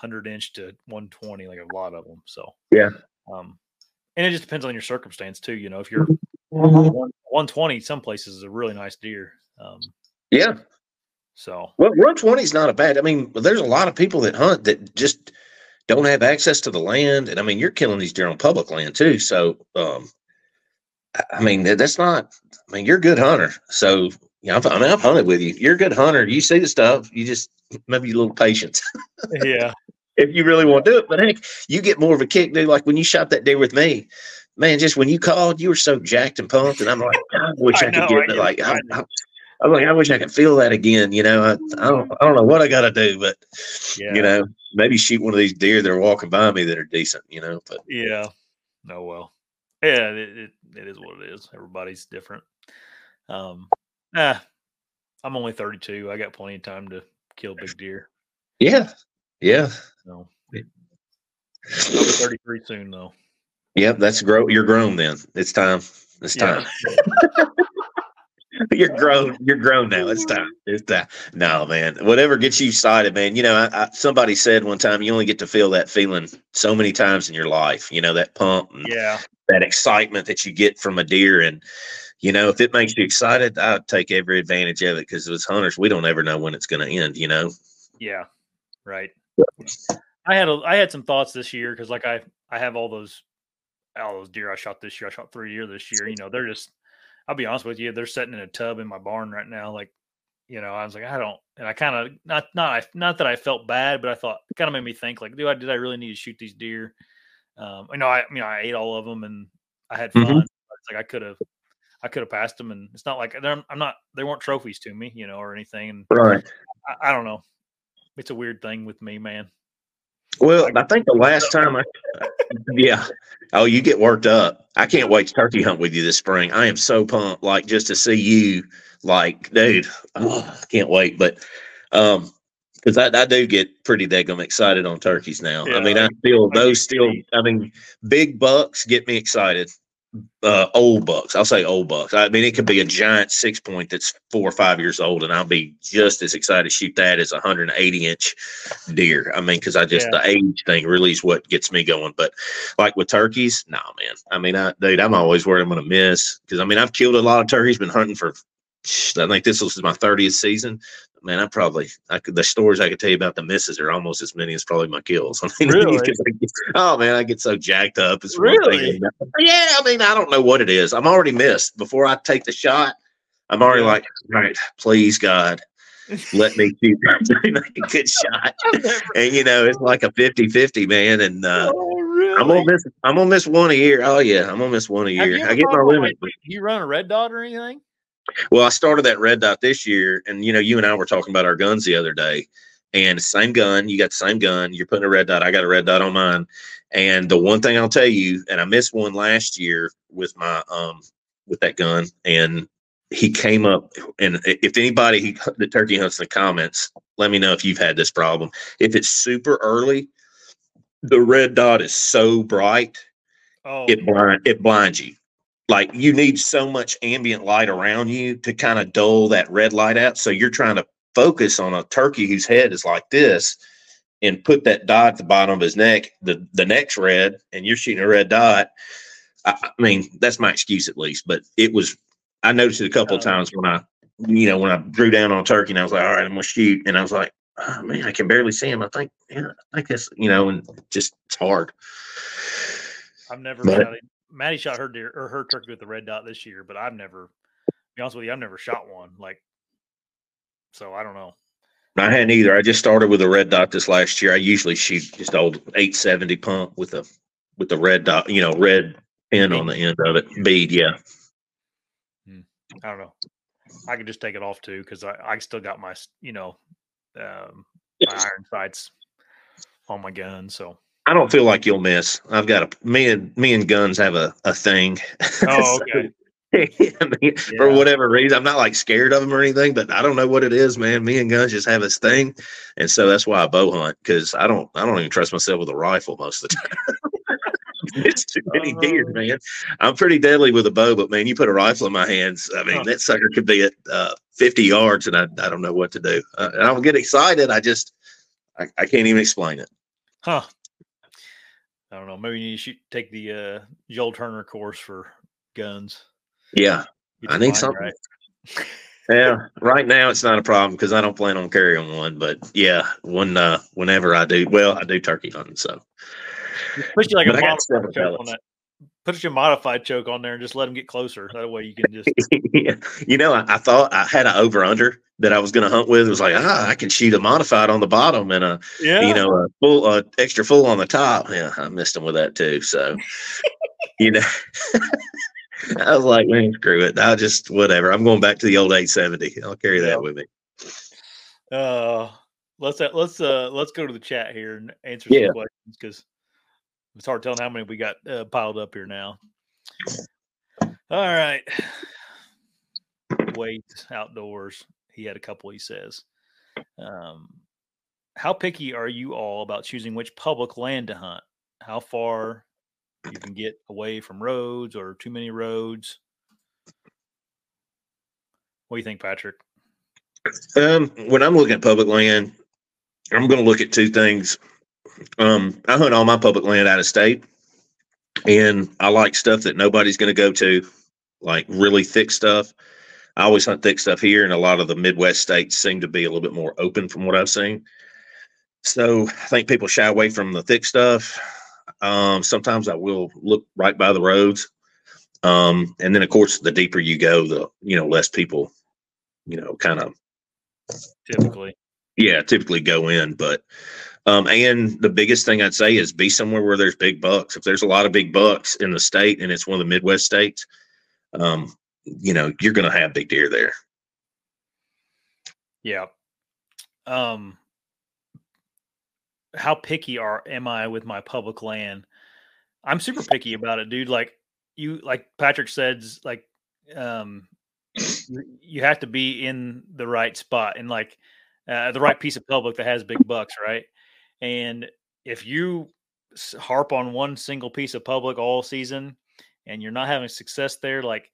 100 inch to 120, like a lot of them. So, Yeah. Um, and it just depends on your circumstance too. You know, if you're Mm-hmm. one- 120, some places is a really nice deer. Um, Yeah. so Well, 120 is not a bad. I mean, there's a lot of people that hunt that just don't have access to the land, and I mean, you're killing these deer on public land too. So, um, I- mean, that's not. I mean, you're a good hunter, so Yeah, I've, I mean, I've hunted with you. You're a good hunter. You see the stuff. You just maybe a little patience Yeah. if you really want to do it. But heck, you get more of a kick, dude. Like when you shot that deer with me, man. Just when you called, you were so jacked and pumped, and I'm like, I wish I, I could get I it. Like. I, I, I'm like, I wish I could feel that again. You know, I, I don't, I don't know what I got to do, but Yeah. you know, maybe shoot one of these deer that are walking by me that are decent. You know, but Yeah. No, well. Yeah, it, it, it is what it is. Everybody's different. Um, ah, I'm only 32. I got plenty of time to kill big deer. yeah, yeah, So I'll be 33 soon, though. Yep. That's grow. You're grown then. It's time. It's Yeah. time. you're grown. You're grown now. It's time. It's time. No, man. Whatever gets you excited, man. You know, I, I, somebody said one time you only get to feel that feeling so many times in your life. You know, that pump and Yeah. that excitement that you get from a deer. And, you know, if it makes you excited, I'd take every advantage of it because as hunters, we don't ever know when it's going to end, you know? Yeah. Right. I had a I had some thoughts this year because like I I have all those all those deer I shot this year. I shot three deer this year. You know, they're just I'll be honest with you, they're sitting in a tub in my barn right now. Like, you know, I was like, I don't and I kind of not not not that I felt bad, but I thought it kind of made me think like, do I did I really need to shoot these deer? Um, you know, I, I mean I ate all of them and I had fun. Mhm. It's like I could have I could have passed them and it's not like they're, I'm not they weren't trophies to me, you know, or anything. And Right. I, I don't know. It's a weird thing with me, man. Well, I think the last time I, yeah. Oh, you get worked up. I can't wait to turkey hunt with you this spring. I am so pumped, like just to see you, like, dude. Oh, I can't wait. But, um, because I, I do get pretty daggum excited on turkeys now. I mean, I feel those still. I mean, big bucks get me excited. Uh, old bucks. I'll say old bucks. I mean, it could be a giant six point that's four or five years old, and I'll be just as excited to shoot that as a 180 inch deer. I mean, because I just Yeah. the age thing really is what gets me going. But like with turkeys, nah, man. I mean, I dude, I'm always worried I'm gonna miss because I mean I've killed a lot of turkeys. Been hunting for. I think this was my 30th season. Man, I probably I could the stories I could tell you about the misses are almost as many as probably my kills. I mean, Really? I get- oh man, I get so jacked up. It's Really? Yeah, I mean, I don't know what it is. I'm already missed before I take the shot. I'm already Yeah. like, right, please God, let me shoot a good shot. And you know, it's like a 50-50, man. And uh, oh, really? I'm gonna miss. I'm gonna miss one a year. Oh yeah, I'm gonna miss one a year. I get my limit. like, You run a red dot or anything? Well, I started that red dot this year, and you know, you and I were talking about our guns the other day, and same gun. You got the same gun. You're putting a red dot. I got a red dot on mine. And the one thing I'll tell you, and I missed one last year with my um with that gun, and he came up. And if anybody he, the turkey hunts in the comments, let me know if you've had this problem. If it's super early, the red dot is so bright Oh, it blind it blinds you. Like you need so much ambient light around you to kind of dull that red light out. So you're trying to focus on a turkey whose head is like this and put that dot at the bottom of his neck. The the neck's red and you're shooting a red dot. I, I mean, that's my excuse at least, but it was I noticed it a couple of Oh. times when I you know, when I drew down on a turkey and I was like, all right, I'm gonna shoot. And I was like, oh man, I can barely see him. I think, yeah, I think that's you know, and just it's hard. I've never But- shot it. Maddie shot her deer or her turkey with the red dot this year, but I've never. To be honest with you, I've never shot one. Like, so I don't know. I hadn't either. I just started with a red dot this last year. I usually shoot just old 870 pump with a with the red dot, you know, red pin on the end of it. Bead, yeah. I don't know. I could just take it off too because I, I still got my you know um, my iron sights on my gun. So I don't feel like you'll miss. I've got a me and me and guns have a, a thing. oh So, okay. I mean, for whatever reason, I'm not like scared of them or anything, but I don't know what it is, man. Me and guns just have this thing, and so that's why I bow hunt because I don't I don't even trust myself with a rifle most of the time. it's too many deer, Oh. man. I'm pretty deadly with a bow, but man, you put a rifle in my hands, I mean, Huh. that sucker could be at uh, 50 yards, and I, I don't know what to do. Uh, and I'll get excited. I just I, I can't even explain it. Huh. I don't know. Maybe you should take the uh, Joel Turner course for guns. Yeah, I need something. right. yeah. Right now, it's not a problem because I don't plan on carrying one. But yeah, when uh, whenever I do, well, I do turkey hunting, so Especially like But a model on that put your modified choke on there and just let them get closer. That way you can just. yeah. You know, I, I, thought I had an over under that I was going to hunt with. It was like, ah, I can shoot a modified on the bottom and a, yeah. you know, a full, uh, extra full on the top. Yeah, I missed him with that too. So, you know, I was like, man, screw it. I'll just whatever. I'm going back to the old 870. I'll carry that with me. Uh, let's uh, let's uh let's go to the chat here and answer some yeah. questions because it's hard telling how many we got uh, piled up here now. All right. Wade outdoors. He had a couple, he says. Um, how picky are you all about choosing which public land to hunt? How far you can get away from roads or too many roads? What do you think, Patrick? Um, when I'm looking at public land, I'm going to look at two things. Um, I hunt all my public land out of state, and I like stuff that nobody's going to go to, like really thick stuff. I always hunt thick stuff here, and a lot of the Midwest states seem to be a little bit more open from what I've seen. So I think people shy away from the thick stuff. Um, sometimes I will look right by the roads, um, and then of course the deeper you go, the you know less people, you know, kind of typically, yeah, typically go in. But um, and the biggest thing I'd say is be somewhere where there's big bucks. If there's a lot of big bucks in the state and it's one of the Midwest states, um, you know, you're going to have big deer there. Yeah. Um, how picky are am I with my public land? I'm super picky about it, dude. Like you, like Patrick says, like um, you, you have to be in the right spot and like uh, the right piece of public that has big bucks, right? And if you harp on one single piece of public all season and you're not having success there, like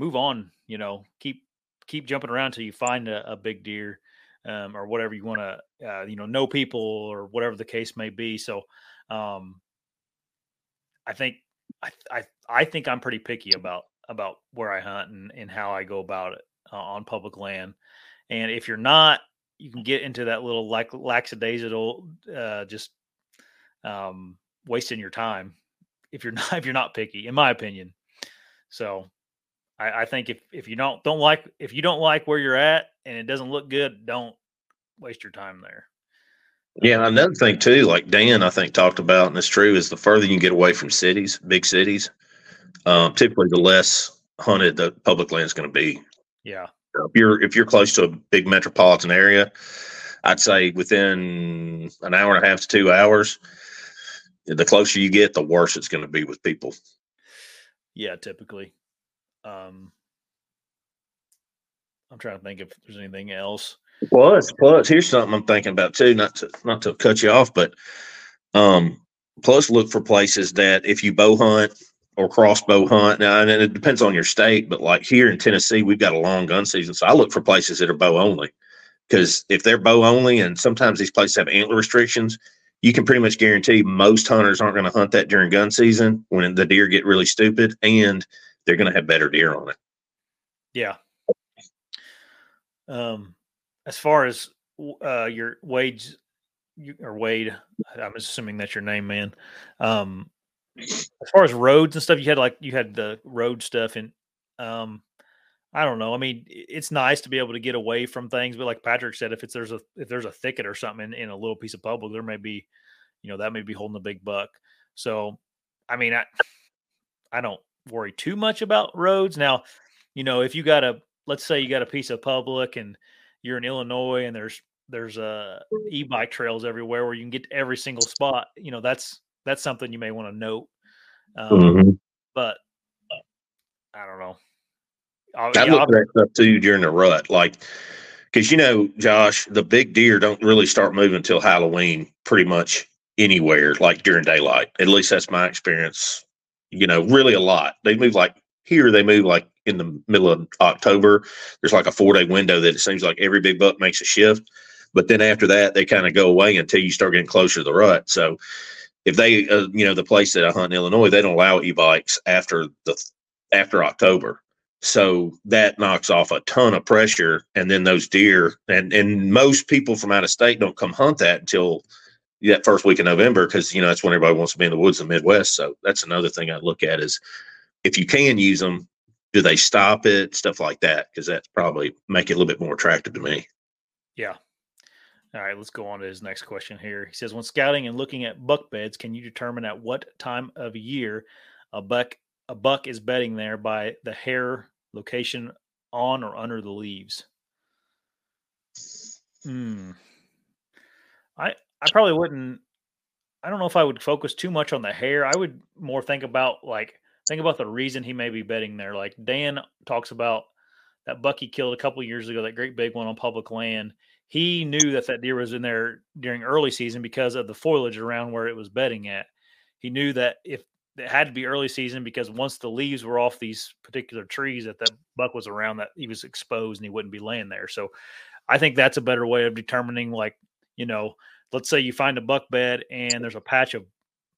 move on, you know, keep keep jumping around till you find a, a big deer um, or whatever you want to, uh, you know, know people or whatever the case may be. So, um, I think I, I I think I'm pretty picky about about where I hunt and, and how I go about it uh, on public land. And if you're not, you can get into that little like lackadaisical, uh, just um, wasting your time if you're not if you're not picky, in my opinion. So I, I think if if you don't don't like if you don't like where you're at and it doesn't look good, don't waste your time there. Yeah, another thing too, like Dan I think talked about, and it's true, is the further you get away from cities, big cities, um, typically the less hunted the public land is going to be. Yeah, if you're if you're close to a big metropolitan area, I'd say within an hour and a half to two hours, the closer you get, the worse it's going to be with people. Yeah, typically. Um, I'm trying to think if there's anything else. Plus, plus, here's something I'm thinking about too. Not to not to cut you off, but um, plus look for places that if you bow hunt or crossbow hunt. Now, and it depends on your state, but like here in Tennessee, we've got a long gun season. So I look for places that are bow only because if they're bow only, and sometimes these places have antler restrictions, you can pretty much guarantee most hunters aren't going to hunt that during gun season when the deer get really stupid and they're going to have better deer on it. Yeah. Um, as far as uh, your Wade's or Wade, I'm assuming that's your name, man. Um, as far as roads and stuff, you had like you had the road stuff, and um, I don't know. I mean, it's nice to be able to get away from things, but like Patrick said, if it's there's a if there's a thicket or something in, in a little piece of public, there may be, you know, that may be holding a big buck. So, I mean, I I don't worry too much about roads. Now, you know, if you got a let's say you got a piece of public and you're in Illinois and there's there's uh e-bike trails everywhere where you can get to every single spot, you know, that's that's something you may want to note. Um, mm-hmm. But I don't know. I'll, I look at that stuff too during the rut, like because you know, Josh, the big deer don't really start moving until Halloween, pretty much anywhere, like during daylight. At least that's my experience. You know, really a lot. They move like here. They move like in the middle of October. There's like a four day window that it seems like every big buck makes a shift, but then after that, they kind of go away until you start getting closer to the rut. So if they, uh, you know, the place that I hunt in Illinois, they don't allow e-bikes after the after October. So that knocks off a ton of pressure, and then those deer and and most people from out of state don't come hunt that until that first week of November because you know that's when everybody wants to be in the woods in the Midwest. So that's another thing I look at is if you can use them, do they stop it, stuff like that, because that's probably make it a little bit more attractive to me. Yeah. All right, let's go on to his next question here. He says, when scouting and looking at buck beds, can you determine at what time of year a buck a buck is bedding there by the hair location on or under the leaves? Hmm. I I probably wouldn't. I don't know if I would focus too much on the hair. I would more think about like think about the reason he may be betting there. Like Dan talks about that buck he killed a couple years ago, that great big one on public land. He knew that that deer was in there during early season because of the foliage around where it was bedding at. He knew that if it had to be early season because once the leaves were off these particular trees that that buck was around, that he was exposed and he wouldn't be laying there. So I think that's a better way of determining, like, you know, let's say you find a buck bed and there's a patch of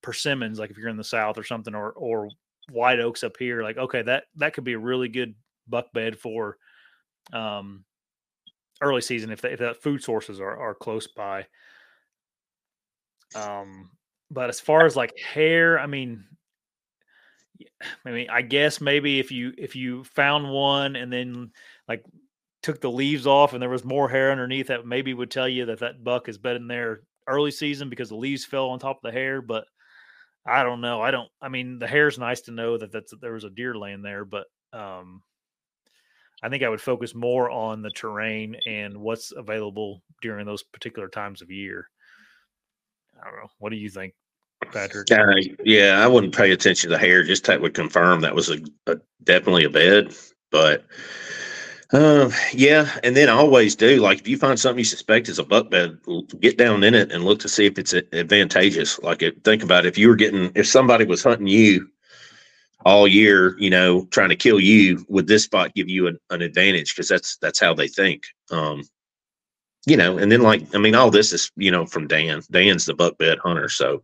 persimmons, like if you're in the south or something, or or white oaks up here, like okay, that that could be a really good buck bed for um early season if, the, if the food sources are, are close by. Um, but as far as like hair, I mean, I mean, I guess maybe if you if you found one and then like took the leaves off and there was more hair underneath, that maybe would tell you that that buck has been in there early season because the leaves fell on top of the hair. But I don't know. I don't. I mean, the hair's nice to know that that's there was a deer laying there, but um, I think I would focus more on the terrain and what's available during those particular times of year. I don't know. What do you think, Patrick? Uh, yeah, I wouldn't pay attention to the hair. Just that would confirm that was a, a definitely a bed. But um, yeah, and then I always do. Like if you find something you suspect is a buck bed, get down in it and look to see if it's advantageous. Like think about it, if you were getting if somebody was hunting you all year, you know, trying to kill you, would this spot give you an, an advantage? Because that's that's how they think. Um, you know, and then like I mean, all this is you know from Dan. Dan's the buck bed hunter, so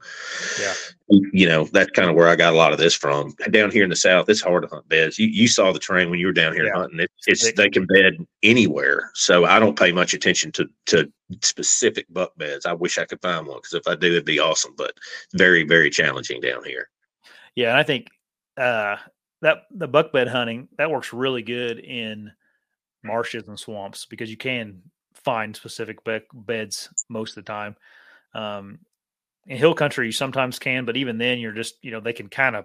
yeah, you know that's kind of where I got a lot of this from. Down here in the south, it's hard to hunt beds. You you saw the terrain when you were down here yeah. hunting. It, it's they can bed anywhere, so I don't pay much attention to to specific buck beds. I wish I could find one because if I do, it'd be awesome. But very very challenging down here. Yeah, and I think uh, that the buck bed hunting that works really good in marshes and swamps because you can find specific be- beds most of the time. Um, in hill country, you sometimes can, but even then, you're just you know they can kind of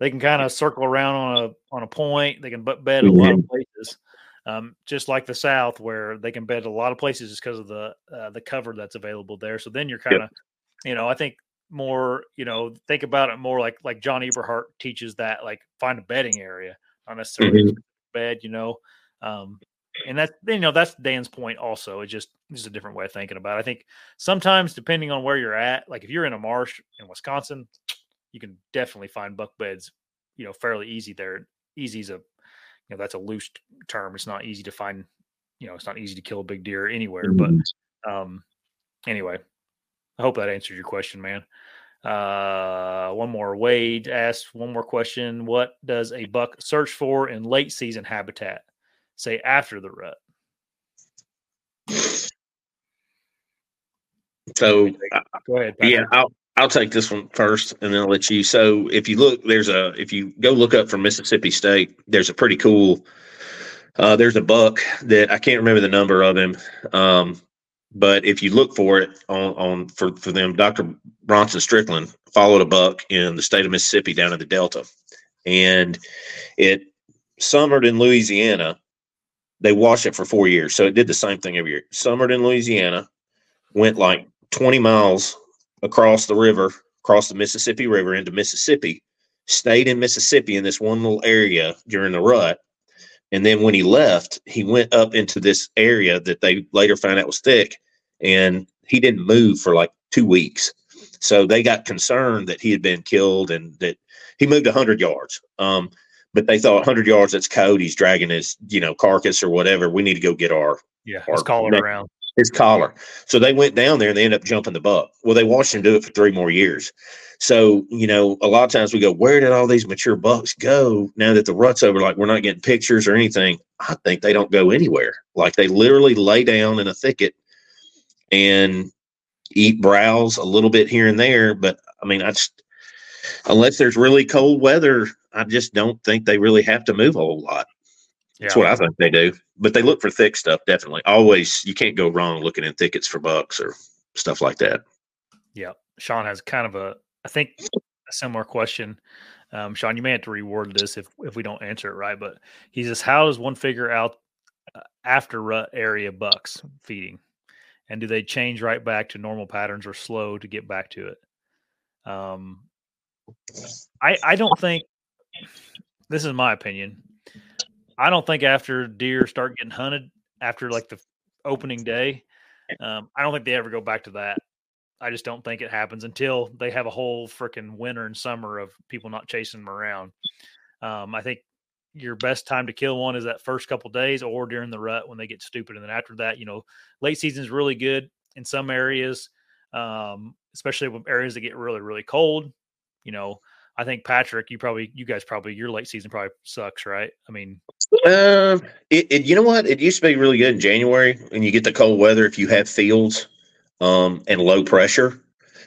they can kind of circle around on a on a point. They can bed a lot of mm-hmm. places, um, just like the South, where they can bed a lot of places just because of the uh, the cover that's available there. So then you're kind of, yep. you know, I think more, you know, think about it more like like John Eberhart teaches that, like find a bedding area, not necessarily mm-hmm. bed, you know. Um, and that's you know that's Dan's point also. It's just just a different way of thinking about it. I think sometimes depending on where you're at, like if you're in a marsh in Wisconsin, you can definitely find buck beds, you know, fairly easy there. Easy is a you know that's a loose term. It's not easy to find, you know, it's not easy to kill a big deer anywhere. Mm-hmm. But um anyway, I hope that answered your question, man. Uh, one more. Wade asked one more question. What does a buck search for in late season habitat? Say after the rut? So go ahead. Patrick. Yeah, I'll I'll take this one first, and then I'll let you. So if you look, there's a if you go look up from Mississippi State, there's a pretty cool. Uh, there's a buck that I can't remember the number of him, um, but if you look for it on on for for them, Dr. Bronson Strickland followed a buck in the state of Mississippi down in the Delta, and it summered in Louisiana they watched it for four years. So it did the same thing every year. Summered in Louisiana, went like 20 miles across the river, across the Mississippi River into Mississippi, stayed in Mississippi in this one little area during the rut. And then when he left, he went up into this area that they later found out was thick, and he didn't move for like two weeks. So they got concerned that he had been killed and that he moved 100 yards. Um, but they thought 100 yards that's code he's dragging his you know carcass or whatever. We need to go get our yeah our, his collar around. his collar. So they went down there and they ended up jumping the buck. Well they watched him do it for three more years. So you know a lot of times we go where did all these mature bucks go now that the rut's over? Like we're not getting pictures or anything. I think they don't go anywhere. Like they literally lay down in a thicket and eat browse a little bit here and there. But I mean, I just unless there's really cold weather, I just don't think they really have to move a whole lot. That's what I think they do. But they look for thick stuff, definitely. Always, you can't go wrong looking in thickets for bucks or stuff like that. Yeah. Sean has kind of a, I think, a similar question. Um, Sean, you may have to reward this if, if we don't answer it right, but he says, How does one figure out uh, after rut area bucks feeding? And do they change right back to normal patterns or slow to get back to it? Um, I, I don't think, this is my opinion. I don't think after deer start getting hunted after like the opening day, um, I don't think they ever go back to that. I just don't think it happens until they have a whole freaking winter and summer of people not chasing them around. Um, I think your best time to kill one is that first couple days or during the rut when they get stupid. And then after that, you know, late season is really good in some areas, um, especially with areas that get really, really cold. You know, I think Patrick, you probably, you guys probably, your late season probably sucks, right? I mean, uh, it, it, you know what? It used to be really good in January and you get the cold weather. If you have fields, um, and low pressure,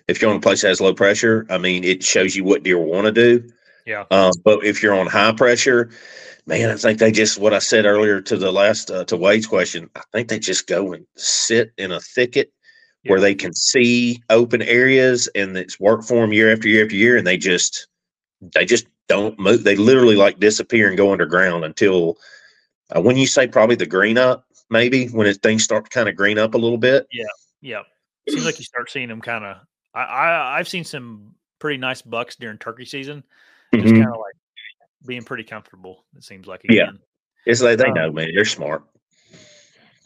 if you're on a place that has low pressure, I mean, it shows you what deer want to do. Yeah. Um, but if you're on high pressure, man, I think they just what I said earlier to the last uh, to Wade's question. I think they just go and sit in a thicket yeah. where they can see open areas, and it's work for them year after year after year, and they just they just don't move. They literally like disappear and go underground until uh, when you say probably the green up, maybe when it, things start to kind of green up a little bit. Yeah, yeah. Seems like you start seeing them kind of. I, I I've seen some pretty nice bucks during turkey season, just mm-hmm. kind of like being pretty comfortable. It seems like again. yeah, it's like they um, know, man. They're smart.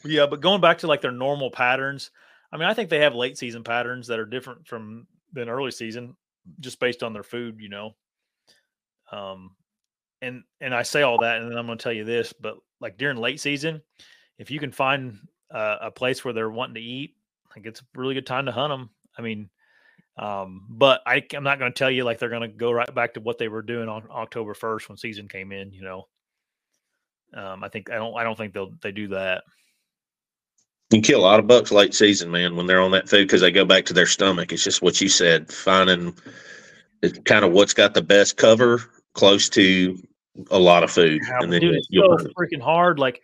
Yeah, but going back to like their normal patterns, I mean, I think they have late season patterns that are different from than early season, just based on their food, you know. Um, and and I say all that, and then I'm going to tell you this, but like during late season, if you can find uh, a place where they're wanting to eat, like it's a really good time to hunt them. I mean, um, but I, I'm not going to tell you like they're going to go right back to what they were doing on October 1st when season came in. You know, um, I think I don't I don't think they'll they do that. You can kill a lot of bucks late season, man, when they're on that food because they go back to their stomach. It's just what you said, finding kind of what's got the best cover close to a lot of food. Yeah, and then dude, it's so freaking hard. Like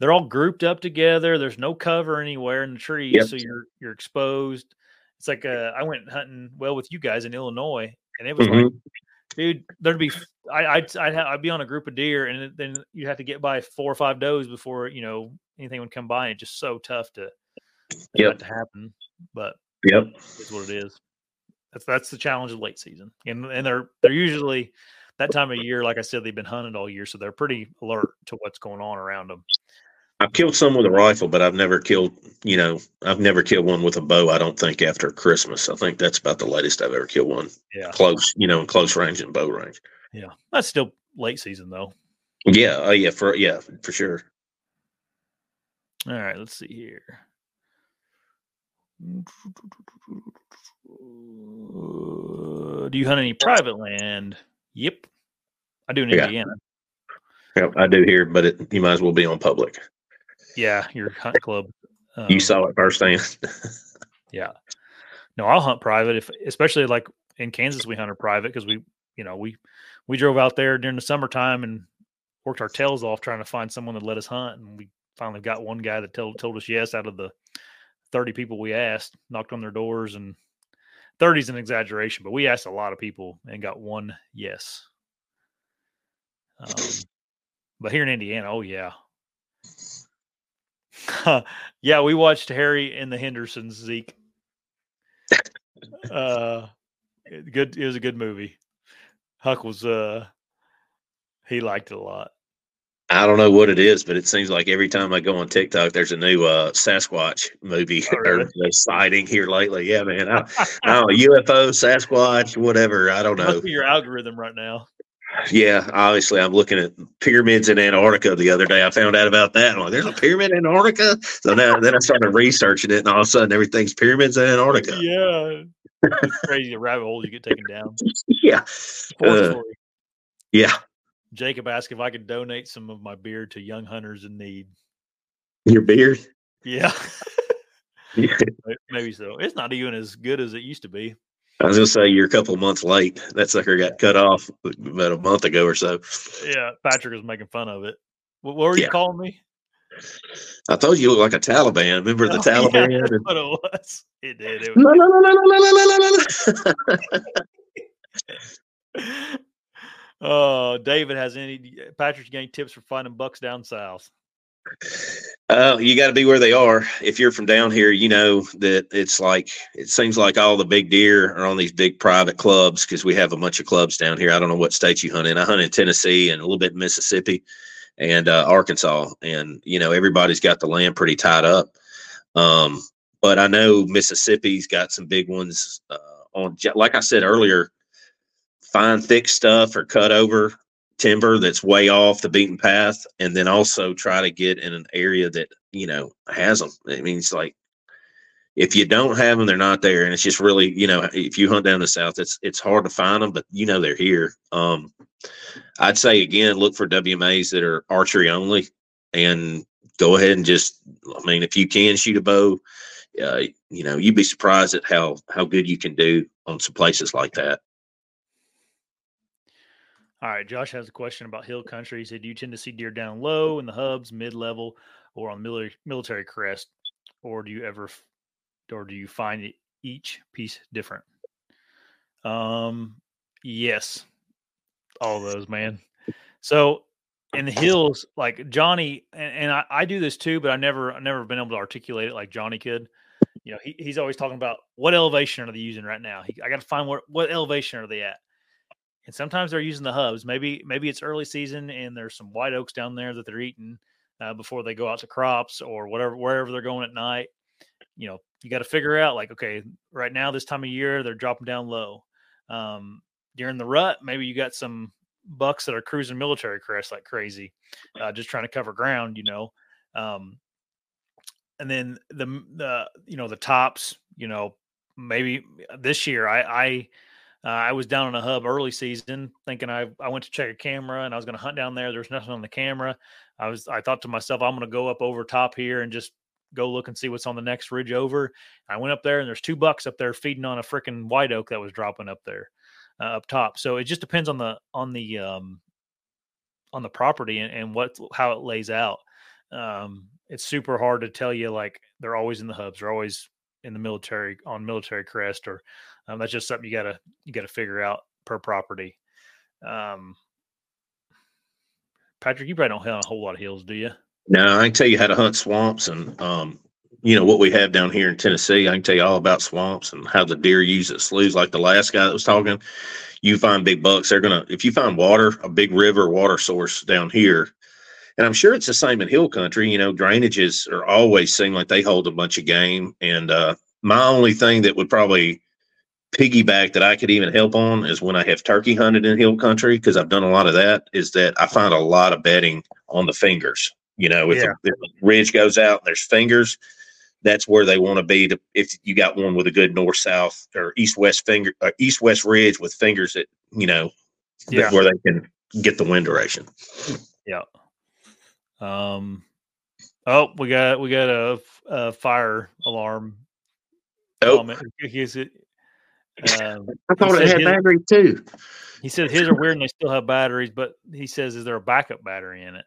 they're all grouped up together. There's no cover anywhere in the trees, yep. so you're you're exposed. It's like uh, I went hunting well with you guys in Illinois, and it was mm-hmm. like, dude, there'd be I, I'd I'd, ha- I'd be on a group of deer, and then you have to get by four or five does before you know anything would come by. It's just so tough to yep. to happen, but yep, it's what it is. That's that's the challenge of late season, and and they're they're usually that time of year, like I said, they've been hunted all year, so they're pretty alert to what's going on around them. I've killed some with a rifle, but I've never killed, you know, I've never killed one with a bow. I don't think after Christmas. I think that's about the latest I've ever killed one. Yeah. Close, you know, in close range and bow range. Yeah. That's still late season though. Yeah. Oh, yeah. For, yeah, for sure. All right. Let's see here. Do you hunt any private land? Yep. I do in yeah. Indiana. Yep, I do here, but it, you might as well be on public. Yeah, your hunt club. Um, you saw it firsthand. yeah. No, I'll hunt private if, especially like in Kansas, we hunted private because we, you know, we we drove out there during the summertime and worked our tails off trying to find someone that let us hunt, and we finally got one guy that told told us yes out of the thirty people we asked, knocked on their doors, and thirty is an exaggeration, but we asked a lot of people and got one yes. Um, but here in Indiana, oh yeah. yeah, we watched Harry and the Hendersons, Zeke. Uh good it was a good movie. Huck was uh he liked it a lot. I don't know what it is, but it seems like every time I go on TikTok, there's a new uh, Sasquatch movie oh, really? or sighting here lately. Yeah, man. I, I don't know, UFO, Sasquatch, whatever. I don't know. your algorithm right now. Yeah, obviously, I'm looking at pyramids in Antarctica the other day. I found out about that. I'm like, there's a pyramid in Antarctica. So now, then I started researching it, and all of a sudden, everything's pyramids in Antarctica. Yeah, crazy the rabbit hole you get taken down. Yeah, uh, yeah. Jacob asked if I could donate some of my beard to young hunters in need. Your beard? Yeah. Maybe so. It's not even as good as it used to be. I was gonna say you're a couple months late. That sucker got cut off uh, about a month ago or so. Yeah, Patrick was making fun of it. What, what were you calling me? I told you you look like a Taliban. Remember the Oh, yeah, Taliban? that's what it was. It did. It was, oh, David has any Patrick? Any tips for finding bucks down south? Uh, you got to be where they are. If you're from down here, you know that it's like it seems like all the big deer are on these big private clubs because we have a bunch of clubs down here. I don't know what states you hunt in. I hunt in Tennessee and a little bit in Mississippi and uh, Arkansas, and you know everybody's got the land pretty tied up. Um, but I know Mississippi's got some big ones uh, on. Like I said earlier, find thick stuff or cut over timber that's way off the beaten path and then also try to get in an area that you know has them i mean it's like if you don't have them they're not there and it's just really you know if you hunt down the south it's it's hard to find them but you know they're here. Um i'd say again look for wmas that are archery only and go ahead and just i mean if you can shoot a bow uh, you know you'd be surprised at how how good you can do on some places like that All right, Josh has a question about hill country. He said, "Do you tend to see deer down low in the hubs, mid level, or on military military crest, or do you ever, or do you find each piece different?" Um, yes, all those, man. So in the hills, like Johnny, and, and I, I do this too, but I never, I never been able to articulate it like Johnny could. You know, he, he's always talking about what elevation are they using right now. He, I got to find what what elevation are they at and sometimes they're using the hubs. Maybe maybe it's early season and there's some white oaks down there that they're eating uh, before they go out to crops or whatever wherever they're going at night. You know, you got to figure out like okay, right now this time of year they're dropping down low. Um, during the rut, maybe you got some bucks that are cruising military crest like crazy, uh, just trying to cover ground. You know, um, and then the the you know the tops. You know, maybe this year I I uh, I was down on a hub early season, thinking I I went to check a camera and I was going to hunt down there. There's nothing on the camera. I was I thought to myself, I'm going to go up over top here and just go look and see what's on the next ridge over. I went up there and there's two bucks up there feeding on a freaking white oak that was dropping up there, uh, up top. So it just depends on the on the um on the property and, and what how it lays out. Um, it's super hard to tell you like they're always in the hubs, they're always in the military on military crest or um, that's just something you gotta you gotta figure out per property. Um, Patrick, you probably don't hunt a whole lot of hills, do you? No, I can tell you how to hunt swamps and um, you know what we have down here in Tennessee. I can tell you all about swamps and how the deer use it sloughs. Like the last guy that was talking, you find big bucks. They're gonna if you find water, a big river water source down here, and I'm sure it's the same in hill country. You know, drainages are always seem like they hold a bunch of game. And uh, my only thing that would probably piggyback that I could even help on is when I have turkey hunted in hill country because I've done a lot of that. Is that I find a lot of bedding on the fingers. You know, if, Yeah. the, if the ridge goes out and there's fingers, that's where they want to be. To if you got one with a good north south or east west finger, uh, east west ridge with fingers that you know, Yeah. where they can get the wind direction. Yeah. Um. Oh, we got we got a fire alarm. Oh, comment. Is it? Um, I thought it had his- batteries too. he says his are weird and they still have batteries, but he says, "Is there a backup battery in it?"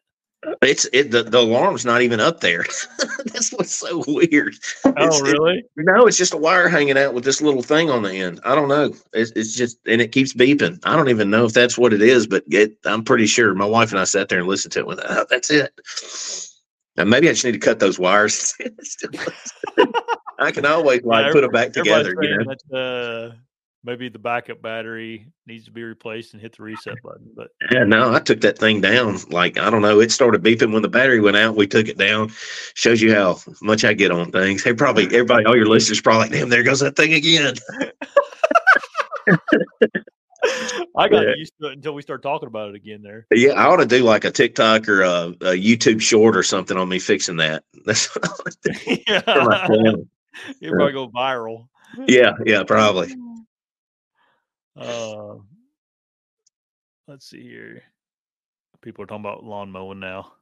It's it the, the alarm's not even up there. That's what's so weird. Oh, It's- it- really? No, it's just a wire hanging out with this little thing on the end. I don't know. It's, it's just, and it keeps beeping. I don't even know if that's what it is, but it, I'm pretty sure. My wife and I sat there and listened to it. With oh, that's it. And maybe I just need to cut those wires. I can always like Yeah, put them back together. You know. that uh, maybe the backup battery needs to be replaced and hit the reset button. But Yeah, no, I took that thing down. Like I don't know, it started beeping when the battery went out. We took it down. Shows you how much I get on things. Hey, probably everybody, all your listeners, probably like, damn, there goes that thing again. I got Yeah. used to it until we start talking about it again. There, Yeah, I ought to do like a TikTok or a, a YouTube short or something on me fixing that. That's what I ought to do yeah, for my channel. it probably go viral. Yeah, yeah, probably. Mm. Uh, let's see here. People are talking about lawn mowing now.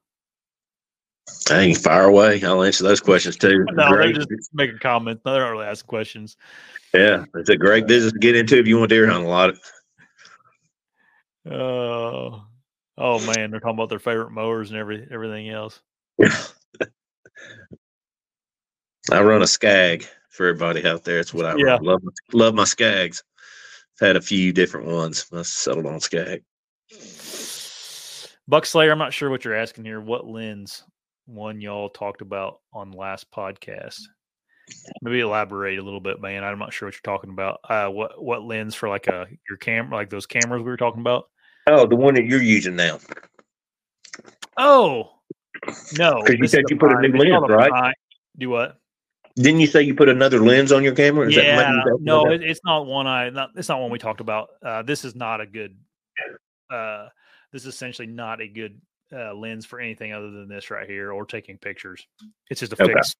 Hey, fire away. I'll answer those questions too. No, they're just making comments. They're not really asking questions. Yeah, it's a great uh, business to get into if you want deer hunt a lot. Oh, oh man, they're talking about their favorite mowers and every everything else. I run a Scag for everybody out there. It's what I Yeah. love. Love my Scags. I've had a few different ones. I settled on Scag. Buck Slayer, I'm not sure what you're asking here. What lens one y'all talked about on last podcast? Maybe elaborate a little bit, man. I'm not sure what you're talking about. Uh, what what lens for like a your camera, like those cameras we were talking about? Oh, the one that you're using now. Oh, no, 'Cause you said you put a new lens, right? prime- Do what? Didn't you say you put another lens on your camera? Is yeah, that- no, it, it's not one I. Not it's not one we talked about. Uh, this is not a good. Uh, this is essentially not a good uh, lens for anything other than this right here or taking pictures. It's just a Okay. fixed.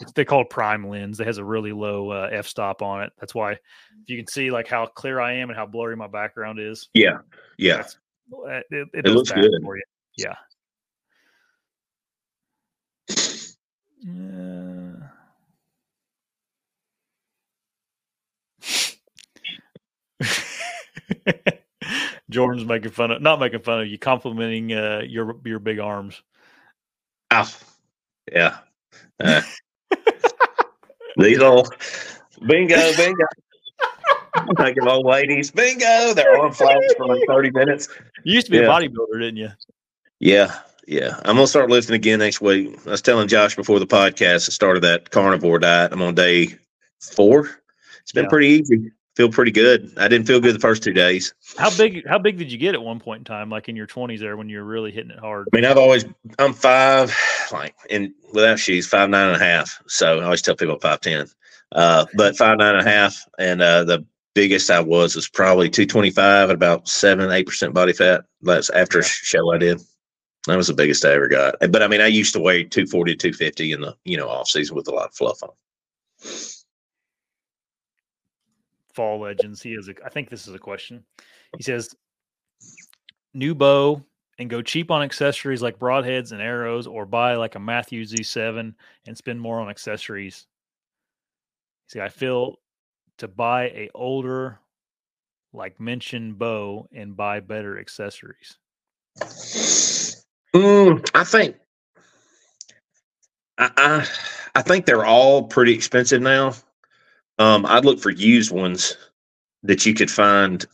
It's they call it prime lens. It has a really low uh, f stop on it. That's why if you can see like how clear I am and how blurry my background is. yeah, yeah. Uh, it, it, It looks good. for you. Yeah. Uh, Jordan's making fun of not making fun of you, complimenting uh, your your big arms. Ow. Yeah. Uh, these all bingo, bingo. Like of old ladies, bingo. Their arm flaps for like 30 minutes. You used to be Yeah. a bodybuilder, didn't you? Yeah, yeah. I'm gonna start lifting again next week. I was telling Josh before the podcast, I started that carnivore diet. I'm on day four. It's been Yeah. pretty easy. Feel pretty good. I didn't feel good the first two days. How big how big did you get at one point in time, like in your twenties there when you were really hitting it hard? I mean, I've always I'm five, like in without shoes, five nine and a half. So I always tell people five ten. Uh, but five nine and a half, and uh, the biggest I was was probably two twenty five at about seven eight percent body fat. That's after a show I did. That was the biggest I ever got. But I mean, I used to weigh two forty to two fifty in the you know off season with a lot of fluff on. Fall Legends. He is. A, I think this is a question. He says, "New bow and go cheap on accessories like broadheads and arrows, or buy like a Mathews Z7 and spend more on accessories." See, I feel to buy a older, like mentioned bow and buy better accessories. Mm, I think I, I I think they're all pretty expensive now. Um, I'd look for used ones that you could find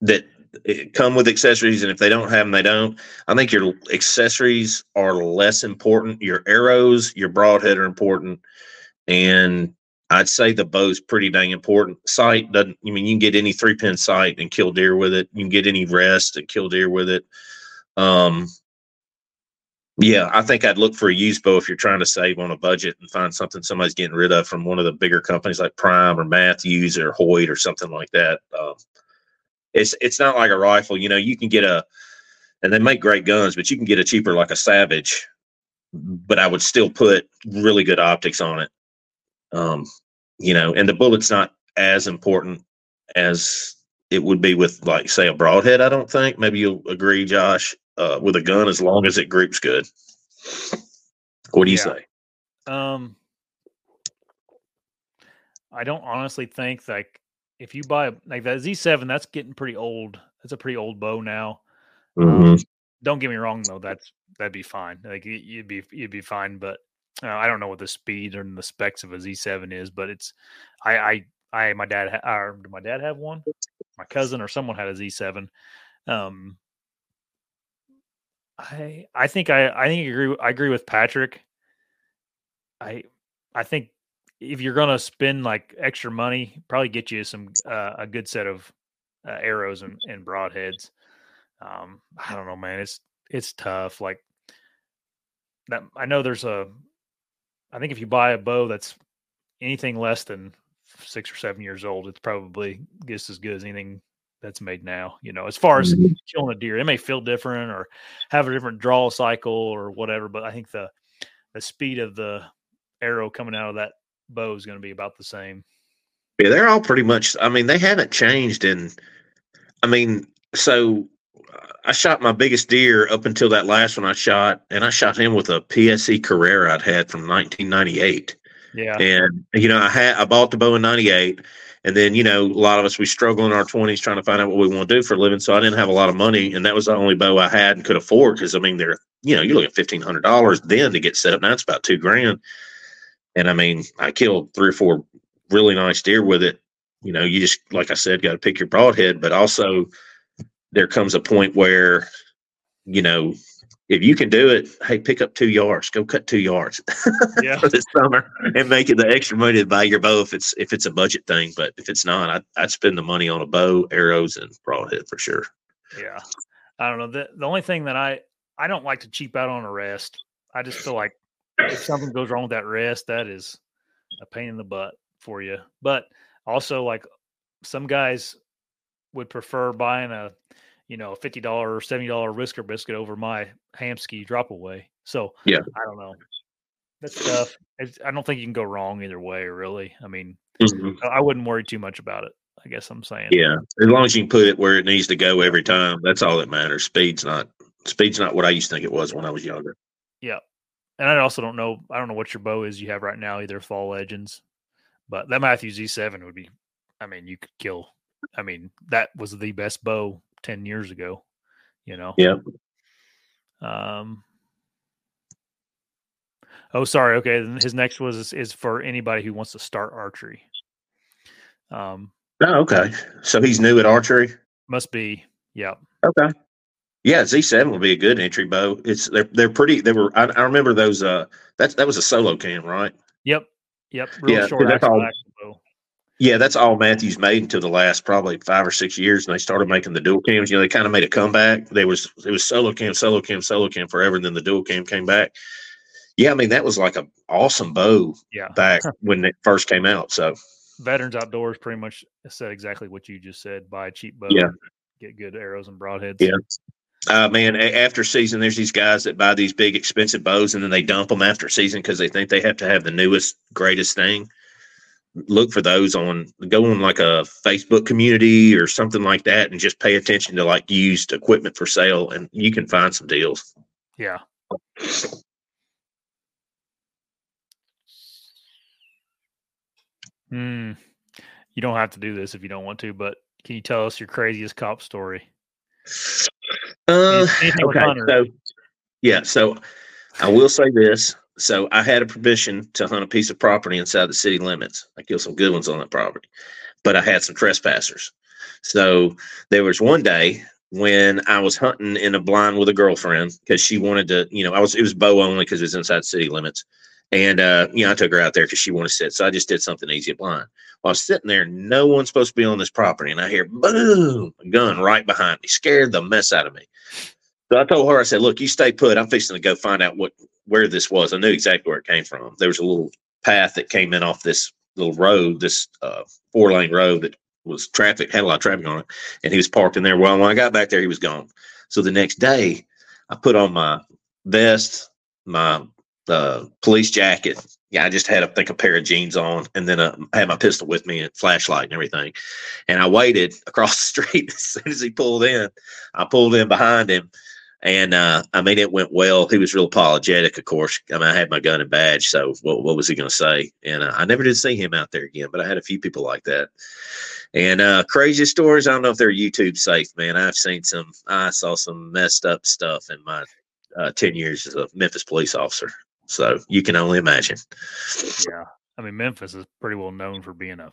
that eh, come with accessories, and if they don't have them, they don't. I think your accessories are less important. Your arrows, your broadhead are important, and I'd say the bow's pretty dang important. Sight doesn't. I mean, you can get any three pin sight and kill deer with it. You can get any rest and kill deer with it. Um, yeah, I think I'd look for a used bow if you're trying to save on a budget and find something somebody's getting rid of from one of the bigger companies like Prime or Mathews or Hoyt or something like that. Um, it's it's not like a rifle, you know. You can get a, and they make great guns, but you can get a cheaper like a Savage. But I would still put really good optics on it. Um, you know, and the bullet's not as important as it would be with like say a broadhead. I don't think. Maybe you'll agree, Josh. Uh, with a gun, as long as it groups good. What do you Yeah. say? Um, I don't honestly think like if you buy like that Z7, that's getting pretty old. That's a pretty old bow now. Mhm. Don't get me wrong though, that's that'd be fine. Like you'd be you'd be fine, but uh, I don't know what the speed and the specs of a Z7 is, but it's I I I my dad ha- or did my dad have one? My cousin or someone had a Z7. Um, I I think I I think agree I agree with Patrick. I I think if you're gonna spend like extra money, probably get you some uh, a good set of uh, arrows and, and broadheads. Um, I don't know, man. It's it's tough. Like that. I know there's a. I think if you buy a bow that's anything less than six or seven years old, it's probably just as good as anything that's made now. You know, as far as mm-hmm. killing a deer, it may feel different or have a different draw cycle or whatever, but I think the the speed of the arrow coming out of that bow is going to be about the same. Yeah, they're all pretty much. I mean, they haven't changed in. I mean, so uh, I shot my biggest deer up until that last one I shot, and I shot him with a PSE Carrera I'd had from 1998. Yeah. And you know, I had I bought the bow in '98, and then you know, a lot of us we struggle in our 20s trying to find out what we want to do for a living. So I didn't have a lot of money, and that was the only bow I had and could afford. Because I mean, they're you know, you're looking at fifteen hundred dollars then to get set up. Now it's about two grand. And I mean, I killed three or four really nice deer with it. You know, you just like I said, got to pick your broadhead, but also there comes a point where, you know, if you can do it, hey, pick up two yards, go cut two yards Yeah. for this summer and make it the extra money to buy your bow if it's if it's a budget thing. But if it's not, I'd, I'd spend the money on a bow, arrows, and broadhead for sure. Yeah. I don't know. The the only thing that I I don't like to cheap out on a rest. I just feel like if something goes wrong with that rest, that is a pain in the butt for you. But also like some guys would prefer buying a you know, fifty dollar or seventy dollar whisker biscuit over my Hamskea drop away. So Yeah. I don't know. That's tough. It's, I don't think you can go wrong either way, really. I mean, Mhm. I- I wouldn't worry too much about it. I guess I'm saying. Yeah, as long as you can put it where it needs to go every time, that's all that matters. Speed's not speed's not what I used to think it was when I was younger. Yeah. And I also don't know. I don't know what your bow is you have right now, either Fall Legends, but that Matthew Z7 would be. I mean, you could kill. I mean, that was the best bow ten years ago. You know. Yeah. Um. Oh, sorry. Okay, his next was is, is for anybody who wants to start archery. Um, Oh, okay. So he's new at archery. must be. Yeah. Okay. Yeah, Z seven would be a good entry bow. It's they're they're pretty. They were. I, I remember those. Uh, that's that was a solo cam, right? Yep. Yep. Real Yeah, short that's action all-. Yeah, that's all Mathews made until the last probably five or six years, and they started making the dual cams. You know, they kind of made a comeback. They was it was solo cam, solo cam, solo cam forever, and then the dual cam came back. Yeah, I mean that was like a awesome bow Yeah. back when it first came out. So Veterans Outdoors pretty much said exactly what you just said. Buy a cheap bow. Yeah. Get good arrows and broadheads. Yeah. Uh, man, after season, there's these guys that buy these big expensive bows and then they dump them after season because they think they have to have the newest, greatest thing. Look for those on, go on like a Facebook community or something like that and just pay attention to like used equipment for sale and you can find some deals. Yeah. Hmm. You don't have to do this if you don't want to, but can you tell us your craziest cop story? Uh, okay, so yeah, so I will say this. So I had a permission to hunt a piece of property inside the city limits. I killed some good ones on that property, but I had some trespassers. So there was one day when I was hunting in a blind with a girlfriend because she wanted to, you know, I was it was bow only because it was inside city limits, and uh, you know I took her out there because she wanted to sit. So I just did something easy at blind. I was sitting there, no one's supposed to be on this property, and I hear boom, a gun right behind me, scared the mess out of me. So I told her, I said, "Look, you stay put. I'm fixing to go find out what where this was. I knew exactly where it came from. There was a little path that came in off this little road, this uh, four lane road that was traffic had a lot of traffic on it, and he was parked in there. Well, when I got back there, he was gone. So the next day, I put on my vest, my uh, police jacket. Yeah, I just had I think a pair of jeans on, and then uh, I had my pistol with me and flashlight and everything. And I waited across the street as soon as he pulled in. I pulled in behind him, and uh, I mean it went well. He was real apologetic, of course. I mean I had my gun and badge, so what, what was he going to say? And uh, I never did see him out there again. But I had a few people like that. And uh, crazy stories. I don't know if they're YouTube safe, man. I've seen some. I saw some messed up stuff in my uh, ten years as a Memphis police officer. So you can only imagine. Yeah. I mean, Memphis is pretty well known for being a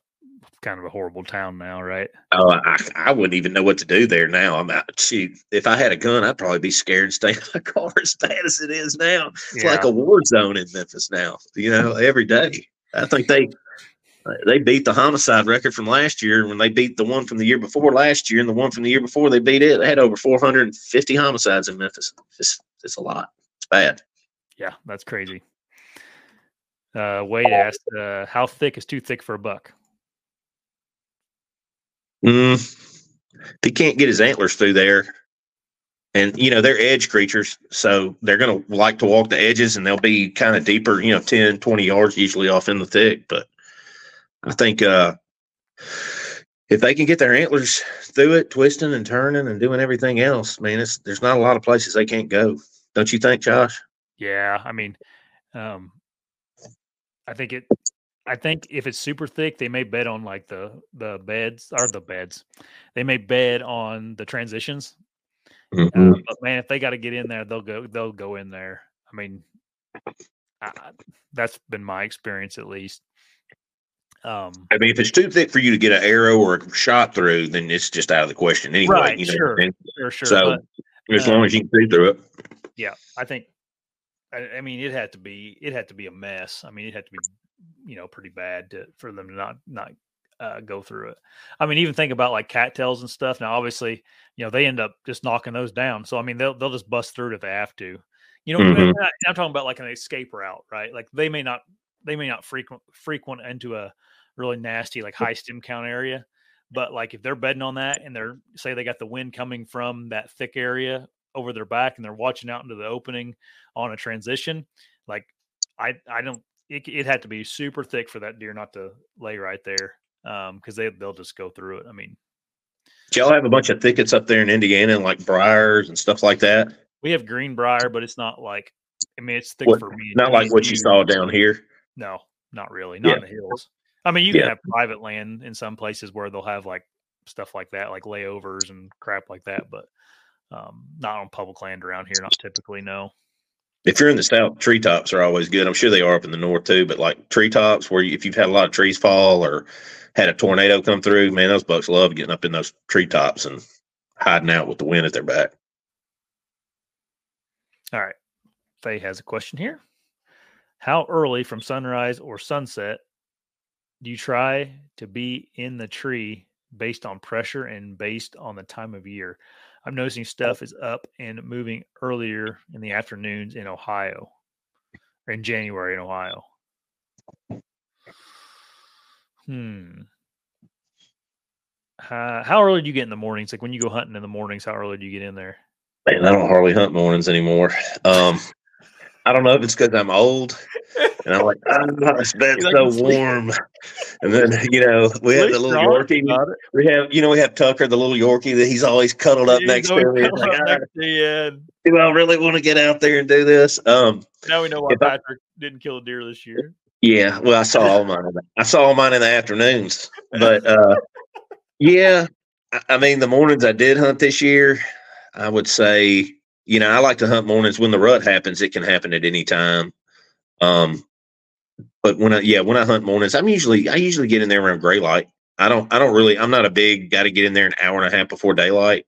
kind of a horrible town now, right? Oh, I, I wouldn't even know what to do there now. I'm out. Shoot, if I had a gun, I'd probably be scared and stay in my car as bad as it is now. It's like a war zone in Memphis now. You know, every day. I think they they beat the homicide record from last year when they beat the one from the year before last year and the one from the year before they beat it. They had over 450 homicides in Memphis. It's it's a lot. It's bad. Yeah, that's crazy. Uh, Wade asked, uh, "How thick is too thick for a buck?" Mm, if he can't get his antlers through there, and you know they're edge creatures, so they're going to like to walk the edges, and they'll be kind of deeper, you know, 10, 20 yards usually off in the thick. But I think uh, if they can get their antlers through it, twisting and turning and doing everything else, man, there's not a lot of places they can't go. Don't you think, Josh? Yeah, I mean, um, I think it. I think if it's super thick, they may bet on like the the beds or the beds. They may bet on the transitions. Mhm. Uh, but man, if they got to get in there, they'll go. They'll go in there. I mean, I, that's been my experience at least. Um, I mean, if it's too thick for you to get an arrow or a shot through, then it's just out of the question anyway. Right, you know? sure. And sure, sure. So but as uh, long as you can see through it, yeah, I think. I, I mean, it had to be. It had to be a mess. I mean, it had to be, you know, pretty bad to, for them to not not uh, go through it. I mean, even think about like cattails and stuff. Now, obviously, you know, they end up just knocking those down. So, I mean, they'll they'll just bust through it if they have to. You know, Mhm. I- I'm talking about like an escape route, right? Like they may not they may not frequent frequent into a really nasty like high stem count area, but like if they're betting on that and they're say they got the wind coming from that thick area over their back and they're watching out into the opening on a transition, like I I don't it, it had to be super thick for that deer not to lay right there um because they they'll just go through it. I mean, do y'all have a bunch of thickets up there in Indiana, and like briars and stuff like that? we have greenbrier, but it's not like I mean it's thick What- for me. Not like what you saw down here. No, not really. Not Yeah. in the hills. I mean, you can Yeah. have private land in some places where they'll have like stuff like that, like layovers and crap like that, but um, not on public land around here. Not typically. No. If you're in the south, treetops are always good. I'm sure they are up in the north too. But like treetops, where you, if you've had a lot of trees fall or had a tornado come through, man, those bucks love getting up in those treetops and hiding out with the wind at their back. All right. Faye has a question here. How early from sunrise or sunset do you try to be in the tree based on pressure and based on the time of year? I'm noticing stuff is up and moving earlier in the afternoons in Ohio or in January in Ohio. Hmm. Uh, how early do you get in the mornings? Like when you go hunting in the mornings, how early do you get in there? Man, I don't hardly hunt mornings anymore. Um, I don't know if it's because I'm old and I'm like, oh, this bed's You're so warm. And then, you know, we have the little. Yorkie. We have, you know, we have Tucker, the little Yorkie that he's always cuddled up He's next to me. Like, "Ah, next to you, and do I really want to get out there and do this? Um, Now we know why If I- didn't kill a deer this year. yeah, well, I saw all mine. the- I saw all mine in the afternoons, but uh, yeah, I, I mean, the mornings I did hunt this year, I would say, you know, I like to hunt mornings when the rut happens. It can happen at any time. Um, but when I, yeah, when I hunt mornings, I'm usually, I usually get in there around gray light. I don't, I don't really, I'm not a big, got to get in there an hour and a half before daylight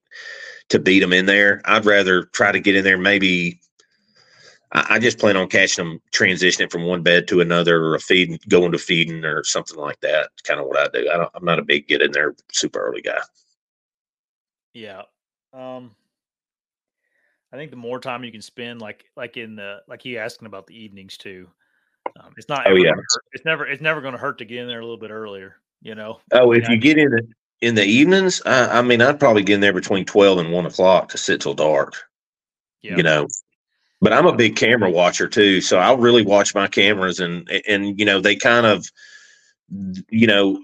to beat them in there. I'd rather try to get in there maybe I, just plan on catching them transitioning from one bed to another or a feed going to feeding or something like that. Kind of what I do. I don't, I'm not a big get in there super early guy. Yeah. Um I think the more time you can spend like like in the like he asking about the evenings too. Um, it's not Oh, yeah. it's never it's never going to hurt to get in there a little bit earlier, you know. Oh, if you get in the, in the evenings, I, I mean, I'd probably get in there between 12 and one o'clock to sit till dark, Yeah. you know, but I'm a big camera watcher too. So I'll really watch my cameras and, and, you know, they kind of, you know,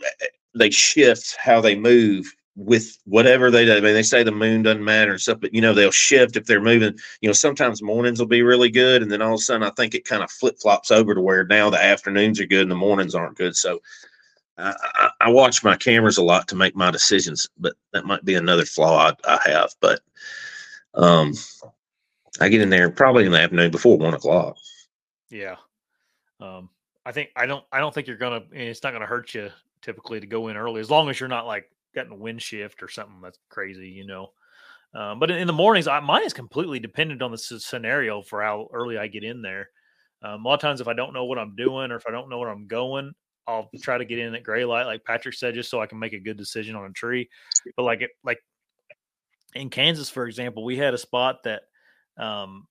they shift how they move with whatever they do. I mean, they say the moon doesn't matter and stuff, but you know, they'll shift if they're moving. You know, sometimes mornings will be really good, and then all of a sudden, I think it kind of flip flops over to where now the afternoons are good and the mornings aren't good. So, I, I, I watch my cameras a lot to make my decisions, but that might be another flaw I, I have. But um, I get in there probably in the afternoon before one o'clock. Yeah. Um I think I don't I don't think you're to it's not to hurt you typically to go in early as long as you're not like getting a wind shift or something that's crazy, you know. Um, but in, in the mornings, I, mine is completely dependent on the scenario for how early I get in there. Um, a lot of times, if I don't know what I'm doing or if I don't know where I'm going, I'll try to get in at gray light, like Patrick said, just so I can make a good decision on a tree. But like it, like in Kansas, for example, we had a spot that um,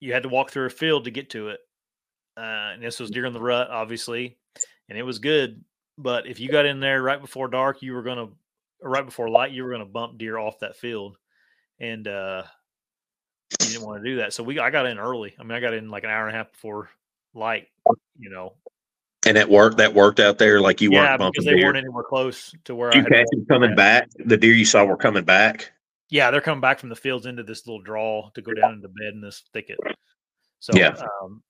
you had to walk through a field to get to it, uh, and this was during the rut, obviously, and it was good. But if you got in there right before dark, you were gonna, or right before light, you were gonna bump deer off that field, and uh, you didn't want to do that. So we, I got in early. I mean, I got in like an hour and a half before light, you know. And that worked. That worked out there. Like you yeah, weren't because they deer. weren't anywhere close to where I you had catch them coming at. back? The deer you saw were coming back. Yeah, they're coming back from the fields into this little draw to go down into bed in this thicket. So Yeah. um,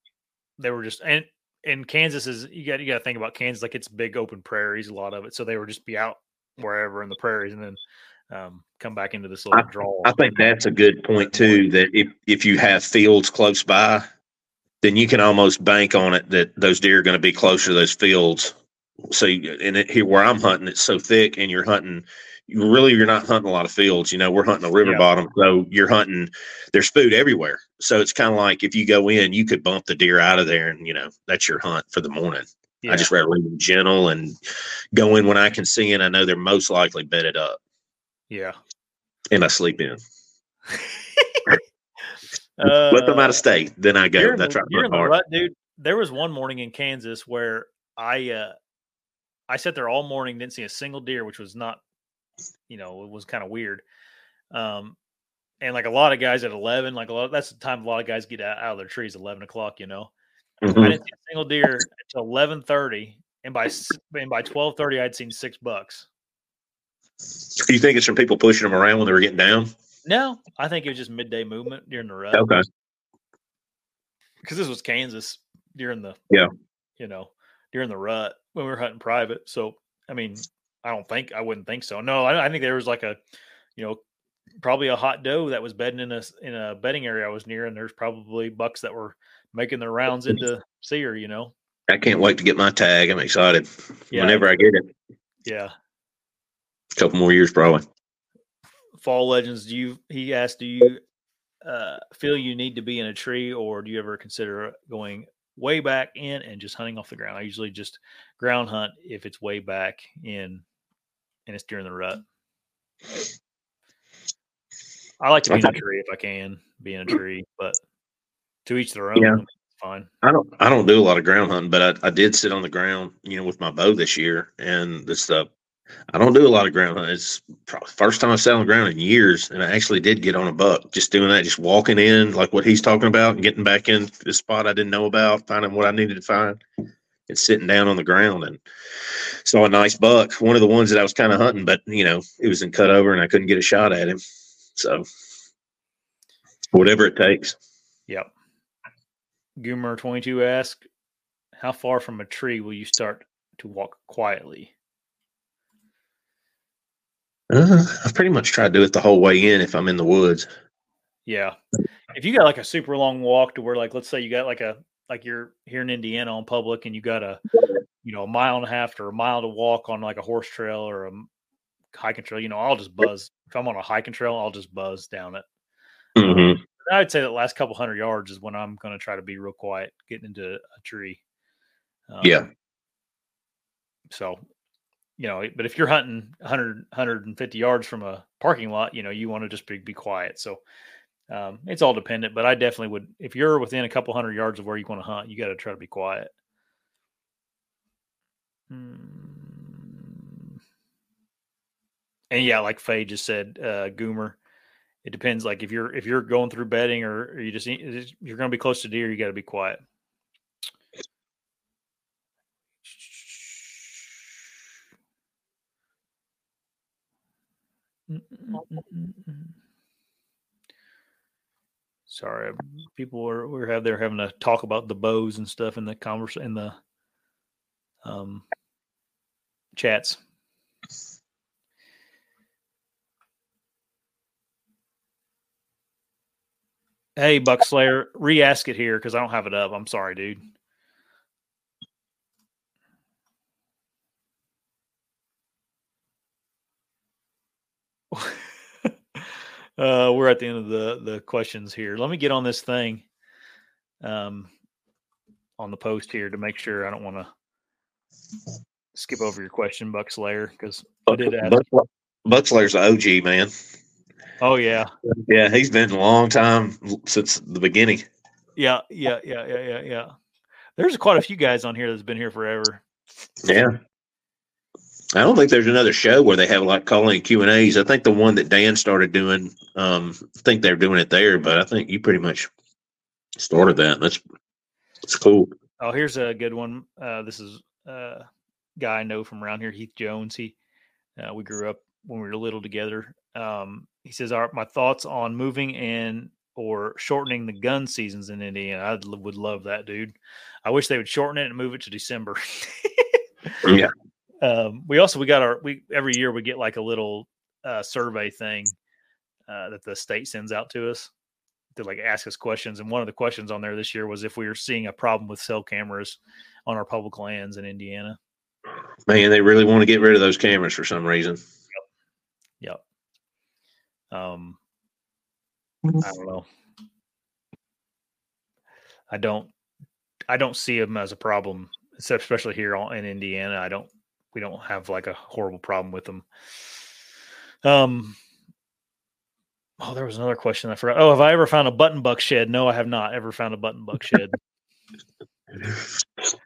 they were just and and Kansas is you got you got to think about Kansas like it's big open prairies, a lot of it. So they were just be out wherever in the prairies and then um, come back into this little draw. I think that's a good point too. That if if you have fields close by, then you can almost bank on it that those deer are going to be closer to those fields. So, and it, here where I'm hunting, it's so thick, and you're hunting. You really, you're not hunting a lot of fields. You know, we're hunting a river Yeah. bottom, so you're hunting. There's food everywhere, so it's kind of like if you go in, you could bump the deer out of there, and you know that's your hunt for the morning. Yeah. I just rather leave them gentle and go in when I can see, and I know they're most likely bedded up, yeah. and I sleep in. Uh, Let them out of state, then I go. That's right. you're in the hard. rut, dude. There was one morning in Kansas where I uh I sat there all morning, didn't see a single deer, which was not, you know, it was kind of weird. Um, and like a lot of guys at eleven, like a lot, that's the time a lot of guys get out, out of their trees, eleven o'clock. You know, I Mhm. didn't see a single deer until eleven thirty, and by and by twelve thirty, I'd seen six bucks. You think it's from people pushing them around when they were getting down? No, I think it was just midday movement during the rut. Okay. because this was Kansas during the Yeah. you know during the rut when we were hunting private. So I mean, I don't think I wouldn't think so. No, I, I think there was like a you know probably a hot doe that was bedding in a in a bedding area I was near, and there's probably bucks that were making their rounds into seer. You know, I can't wait to get my tag. I'm excited. Yeah. Whenever I get it, yeah. a couple more years probably. Fall legends. Do you? He asked, do you uh, feel you need to be in a tree, or do you ever consider going way back in and just hunting off the ground? I usually just ground hunt if it's way back in and it's during the rut. I like to be in a tree if I can be in a tree, but to each their own. Yeah. Fine. I don't. I don't do a lot of ground hunting, but I, I did sit on the ground, you know, with my bow this year, and it's the. I don't do a lot of ground hunting. It's probably the first time I sat on the ground in years, and I actually did get on a buck. Just doing that, just walking in, like what he's talking about, and getting back in the spot I didn't know about, finding what I needed to find, and sitting down on the ground and saw a nice buck. One of the ones that I was kind of hunting, but you know, it was in cut over, and I couldn't get a shot at him. So, whatever it takes. Yep. Goomer twenty two asks, "How far from a tree will you start to walk quietly?" Uh, I pretty much try to do it the whole way in if I'm in the woods. Yeah. If you got like a super long walk to where like let's say you got like a like you're here in Indiana on public and you got a you know a mile and a half or a mile to walk on like a horse trail or a hiking trail, you know, I'll just buzz. If I'm on a hiking trail, I'll just buzz down it. Mm-hmm. I'd say that last couple hundred yards is when I'm going to try to be real quiet, getting into a tree. Um, Yeah. So, you know, but if you're hunting 100, 150 yards from a parking lot, you know, you want to just be, be quiet. So, um, it's all dependent, but I definitely would, if you're within a couple hundred yards of where you want to hunt, you got to try to be quiet. Hmm. And yeah, like Faye just said, uh, Goomer, it depends. Like if you're if you're going through bedding or, or you just you're going to be close to deer, you got to be quiet. Sorry, people were we have there having to talk about the bows and stuff in the converse in the um chats. Hey, Buckslayer, re-ask it here because I don't have it up. I'm sorry, dude. uh, we're at the end of the the questions here. Let me get on this thing, um, on the post here to make sure I don't want to skip over your question, Buckslayer, because I did ask. Buck, Buckslayer's OG man. Oh yeah, Yeah, he's been a long time since the beginning. yeah, yeah, yeah, yeah, yeah, yeah. There's quite a few guys on here that's been here forever. Yeah. I don't think there's another show where they have like calling Q and A's. I think the one that Dan started doing, um, I think they're doing it there, but I think you pretty much started that. That's that's cool. Oh, here's a good one. Uh, this is uh, guy I know from around here, Heath Jones. He uh, we grew up when we were little together. Um, he says, "Our my thoughts on moving and or shortening the gun seasons in Indiana. I would love that, dude. I wish they would shorten it and move it to December. yeah. Um, we also we got our we every year we get like a little uh, survey thing uh, that the state sends out to us to like ask us questions. And one of the questions on there this year was if we were seeing a problem with cell cameras on our public lands in Indiana. Man, they really want to get rid of those cameras for some reason. Um, I don't know. I don't. I don't see them as a problem, especially here in Indiana. I don't. We don't have like a horrible problem with them. Um. Oh, there was another question I forgot. Oh, have I ever found a button buck shed? No, I have not ever found a button buck shed.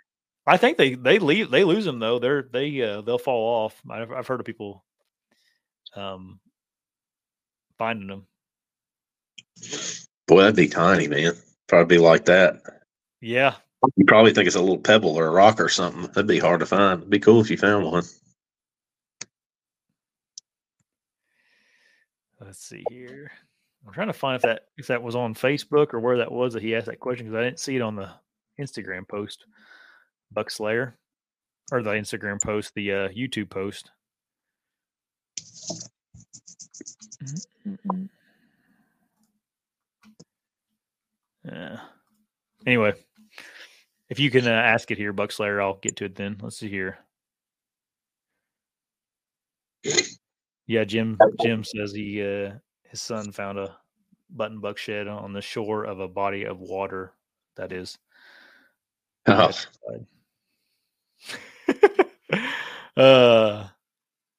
I think they they leave they lose them though. They're they uh, they'll fall off. I've I've heard of people um finding them. Boy, that'd be tiny, man. Probably be like that. Yeah. You probably think it's a little pebble or a rock or something. That'd be hard to find. It'd be cool if you found one. Let's see here. I'm trying to find if that if that was on Facebook or where that was that he asked that question because I didn't see it on the Instagram post. Buck Slayer, or the Instagram post, the uh, YouTube post. Mm-hmm. Yeah. Anyway, if you can uh, ask it here, Buck Slayer, I'll get to it then. Let's see here. Yeah, Jim. Jim says he uh, his son found a button buck shed on the shore of a body of water. That is. Oh. uh,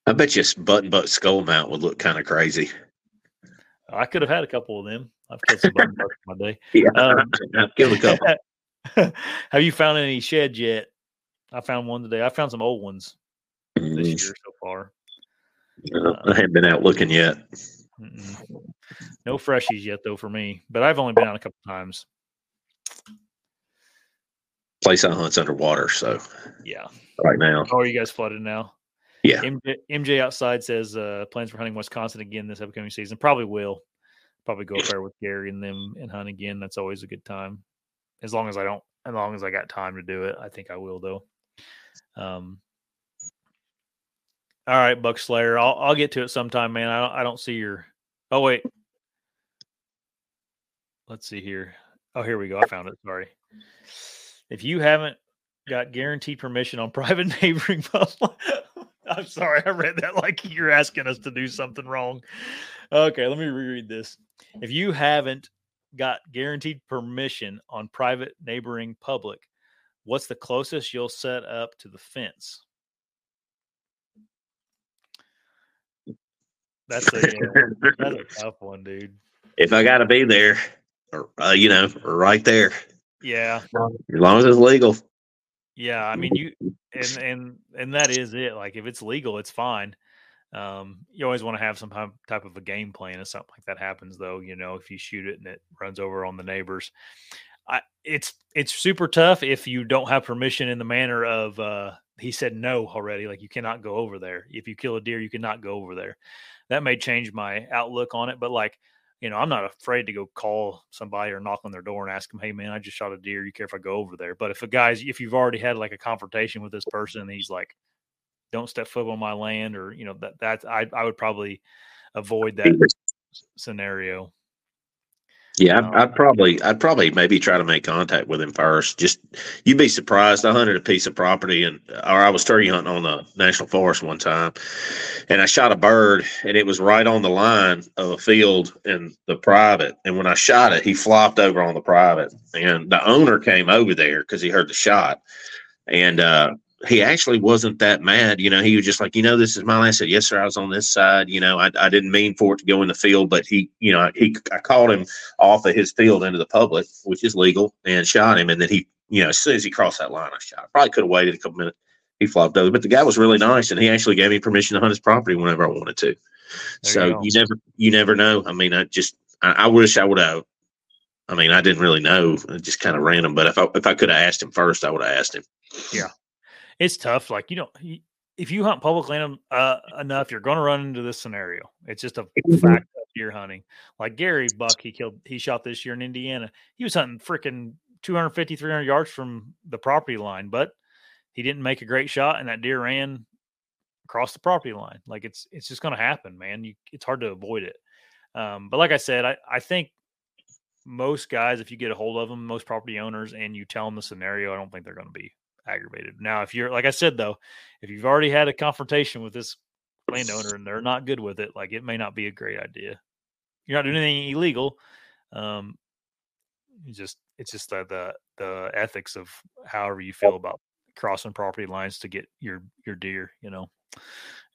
I bet you button buck skull mount would look kind of crazy. I could have had a couple of them. I've killed some button in my day. Yeah, um, I've killed a couple. have you found any sheds yet? I found one today. I found some old ones mm. this year so far. Uh, I haven't been out looking yet. Mm-mm. No freshies yet, though, for me. But I've only been out a couple times. Place I hunt's underwater, so yeah. Right now, how are you guys flooded now? Yeah. MJ, MJ outside says uh, plans for hunting Wisconsin again this upcoming season. Probably will. Probably go up there with Gary and them and hunt again. That's always a good time. As long as I don't, as long as I got time to do it, I think I will though. Um. All right, Buck Slayer. I'll I'll get to it sometime, man. I don't I don't see your. Oh wait. Let's see here. Oh, here we go. I found it. Sorry. If you haven't got guaranteed permission on private neighboring. I'm sorry, I read that like you're asking us to do something wrong. Okay, let me reread this. If you haven't got guaranteed permission on private neighboring public, what's the closest you'll set up to the fence? That's a, that's a tough one, dude. If I got to be there, or, uh, you know, right there. Yeah. As long as it's legal. Yeah, I mean you and and and that is it. Like if it's legal, it's fine. Um, you always want to have some type of a game plan if something like that happens, though. You know, if you shoot it and it runs over on the neighbors, I, it's it's super tough if you don't have permission in the manner of uh, he said no already. Like you cannot go over there. If you kill a deer, you cannot go over there. That may change my outlook on it, but like you know, I'm not afraid to go call somebody or knock on their door and ask them, "Hey, man, I just shot a deer. You care if I go over there?" But if a guy's, if you've already had like a confrontation with this person, and he's like, "Don't step foot on my land," or you know, that that I I would probably avoid that scenario. Yeah, I'd, I'd, probably, I'd probably maybe try to make contact with him first. Just, you'd be surprised. I hunted a piece of property, and or I was turkey hunting on the national forest one time, and I shot a bird, and it was right on the line of a field in the private. And when I shot it, he flopped over on the private, and the owner came over there because he heard the shot, and uh, he actually wasn't that mad. You know, he was just like, you know, this is my land. I said, yes, sir. I was on this side. You know, I, I didn't mean for it to go in the field, but he, you know, he, I called him off of his field into the public, which is legal, and shot him. And then he, you know, as soon as he crossed that line, I shot. Probably could have waited a couple minutes. He flopped over, but the guy was really nice, and he actually gave me permission to hunt his property whenever I wanted to. There so you, you, never, you never know. I mean, I just, I, I wish I would have. I mean, I didn't really know, uh, just kind of random. But if I if I could have asked him first, I would have asked him. Yeah, it's tough. Like you know, if you hunt public land uh, enough, you're going to run into this scenario. It's just a Mm-hmm. fact of deer hunting. Like Gary Buck, he killed, he shot this year in Indiana. He was hunting freaking 250, 300 yards from the property line, but he didn't make a great shot, and that deer ran across the property line. Like it's it's just going to happen, man. You it's hard to avoid it. Um, but like I said, I I think most guys, if you get a hold of them, most property owners, and you tell them the scenario, I don't think they're going to be aggravated. Now, if you're like I said though, if you've already had a confrontation with this landowner and they're not good with it, like it may not be a great idea. You're not doing anything illegal. Um, you just it's just the, the the ethics of however you feel about crossing property lines to get your your deer, you know.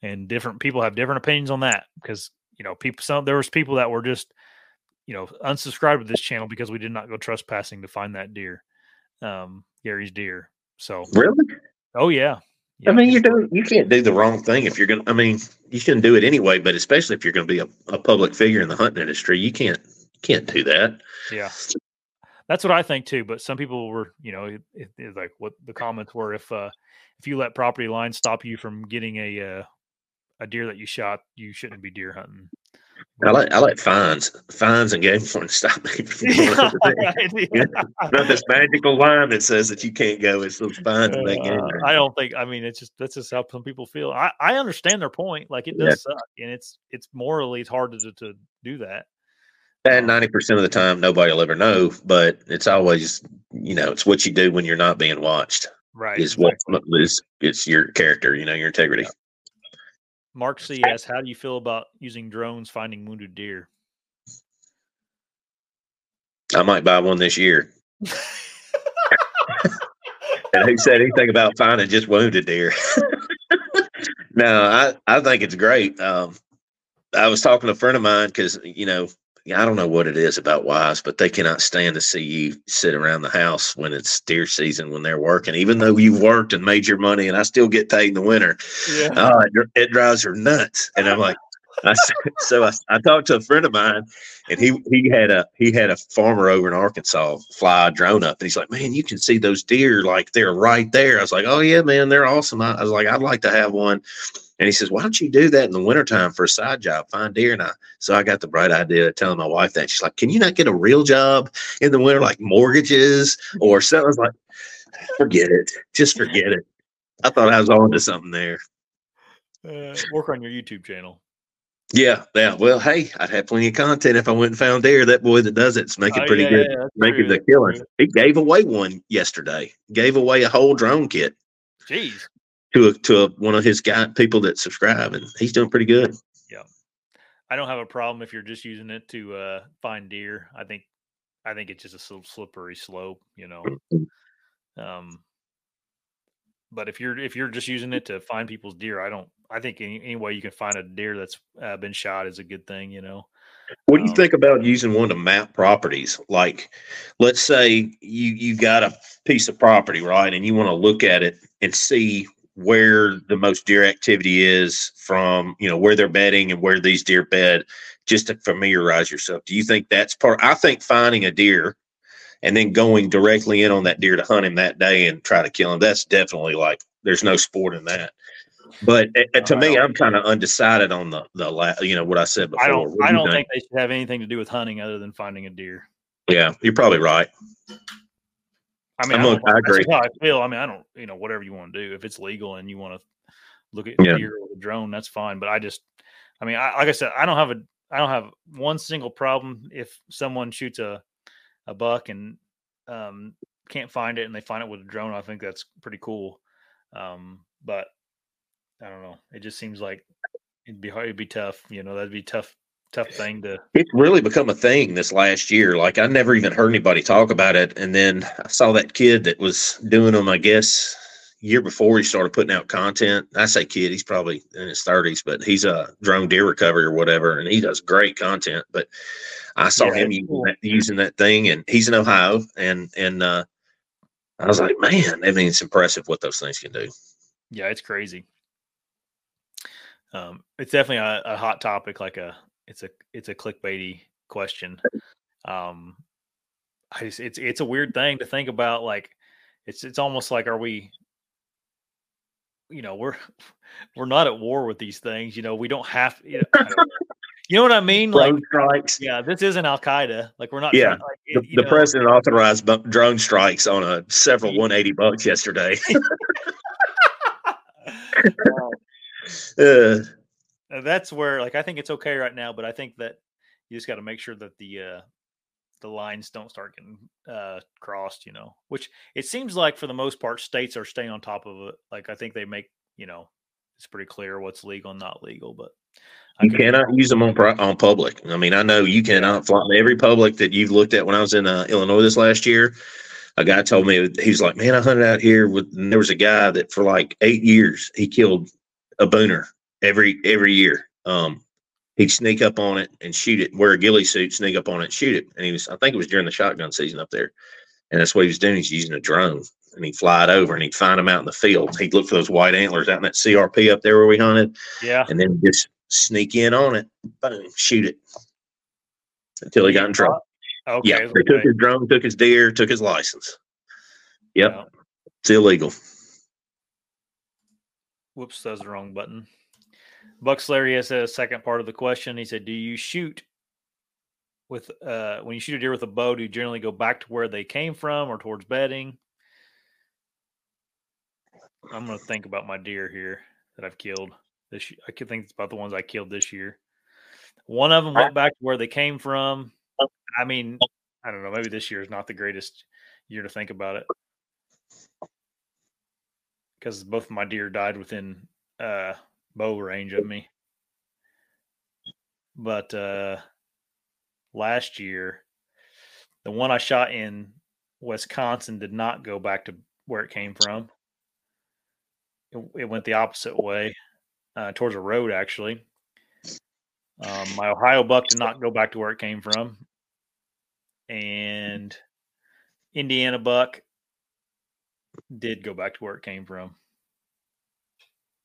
And different people have different opinions on that because you know people some there was people that were just you know unsubscribed to this channel because we did not go trespassing to find that deer, um, Gary's deer. So Really? oh yeah, I mean, you don't. You can't do the wrong thing if you're gonna. I mean, you shouldn't do it anyway. But especially if you're going to be a, a public figure in the hunting industry, you can't can't do that. Yeah, that's what I think too. But some people were, you know, it, it, like what the comments were if uh if you let property lines stop you from getting a uh, a deer that you shot, you shouldn't be deer hunting. I like I like fines, fines and game warrants stop me Yeah, Not this magical line that says that you can't go. It's those and that game. Uh, I don't think. I mean, it's just that's just how some people feel. I, I understand their point. Like it Yeah. does suck, and it's it's morally it's hard to to do that. And ninety percent of the time, nobody will ever know. But it's always, you know, it's what you do when you're not being watched. Right. Is what is it's your character. You know, your integrity. Mark C asks, how do you feel about using drones finding wounded deer? I might buy one this year. and who said anything about finding just wounded deer? no, I, I think it's great. Um, I was talking to a friend of mine because, you know, I don't know what it is about wives, but they cannot stand to see you sit around the house when it's deer season when they're working, even though you've worked and made your money and I still get paid in the winter. Yeah. Oh, it, drives her nuts. And I'm like, I, so I, I talked to a friend of mine and he, he had a, he had a farmer over in Arkansas fly a drone up and he's like, man, you can see those deer like they're right there. I was like, oh yeah, man, they're awesome. I, I was like, I'd like to have one. And he says, why don't you do that in the wintertime for a side job, find deer? And I, so I got the bright idea of telling my wife that she's like, can you not get a real job in the winter, like mortgages or something? I was like, forget it. Just forget it. I thought I was on to something there. Uh, work on your YouTube channel. Yeah, yeah. Well, hey, I'd have plenty of content if I went and found deer. That boy that does it's making Oh, pretty yeah, good, yeah, making true, the killing. He gave away one yesterday. Gave away a whole drone kit Jeez. To a, to a, one of his guy people that subscribe, and he's doing pretty good. Yeah, I don't have a problem if you're just using it to uh, find deer. I think, I think it's just a sl- slippery slope, you know. Um, but if you're if you're just using it to find people's deer, I don't. I think any, any way you can find a deer that's uh, been shot is a good thing, you know. What do you Um, think about using one to map properties? Like, let's say you you got a piece of property, right, and you want to look at it and see where the most deer activity is from, you know, where they're bedding and where these deer bed, just to familiarize yourself. Do you think that's part? I think finding a deer and then going directly in on that deer to hunt him that day and try to kill him. That's definitely like there's no sport in that. But uh, to me, I'm kind of undecided on the the la- you know what I said before. I don't. Do I don't think they should have anything to do with hunting other than finding a deer. Yeah, you're probably right. I mean, I'm I, I agree. how I feel. I mean, I don't. You know, whatever you want to do. If it's legal and you want to look at Yeah. deer with a drone, that's fine. But I just, I mean, I, like I said, I don't have a, I don't have one single problem if someone shoots a, a buck and um, can't find it and they find it with a drone. I think that's pretty cool. Um, but I don't know. It just seems like it'd be hard. It'd be tough. You know, that'd be tough, tough thing to. It's really become a thing this last year. Like I never even heard anybody talk about it, and then I saw that kid that was doing them. I guess year before he started putting out content. I say kid, he's probably in his thirties, but he's a drone deer recovery or whatever, and he does great content. But I saw Yeah, him using cool. that, using that thing, and he's in Ohio, and and uh, I was like, man, I mean, it's impressive what those things can do. Yeah, it's crazy. Um, it's definitely a, a hot topic. Like a, it's a, it's a clickbaity question. Um, I just, it's, it's a weird thing to think about. Like, it's, it's almost like, are we, you know, we're we're not at war with these things. You know, we don't have. You know, you know what I mean? Like, drone strikes. yeah, this isn't Al Qaeda. Like, we're not. Yeah, trying- like, The, the president authorized bu- drone strikes on a several 180 bucks yesterday. Uh, that's where like I think it's okay right now, but I think that you just got to make sure that the uh the lines don't start getting uh crossed, you know. Which it seems like for the most part states are staying on top of it. Like I think they make, you know, it's pretty clear what's legal and not legal, but I you cannot use them on on public. I mean, I know you cannot fly every public that you've looked at. When I was in uh, Illinois this last year, a guy told me he was like, "Man, I hunted out here with." And there was a guy that for like eight years he killed a booner every every year. Um, he'd sneak up on it and shoot it, wear a ghillie suit, sneak up on it, and shoot it. And he was, I think it was during the shotgun season up there, and that's what he was doing. He's using a drone, and he'd fly it over, and he'd find them out in the field. He'd look for those white antlers out in that CRP up there where we hunted Yeah. and then just sneak in on it, boom, shoot it until he got in trouble. Okay. yeah, they took his drone, took his deer, took his license. Yep, Yeah. it's illegal. Whoops, that's the wrong button. Bucks Larry has a second part of the question. He said, "Do you shoot with uh when you shoot a deer with a bow? Do you generally go back to where they came from or towards bedding?" I'm gonna think about my deer here that I've killed this. I could think about the ones I killed this year. One of them went back to where they came from. I mean, I don't know. Maybe this year is not the greatest year to think about it because both of my deer died within uh bow range of me. But uh last year the one I shot in Wisconsin did not go back to where it came from. It, it went the opposite way, uh, towards a road actually. Um, my Ohio buck did not go back to where it came from, and Indiana buck did go back to where it came from.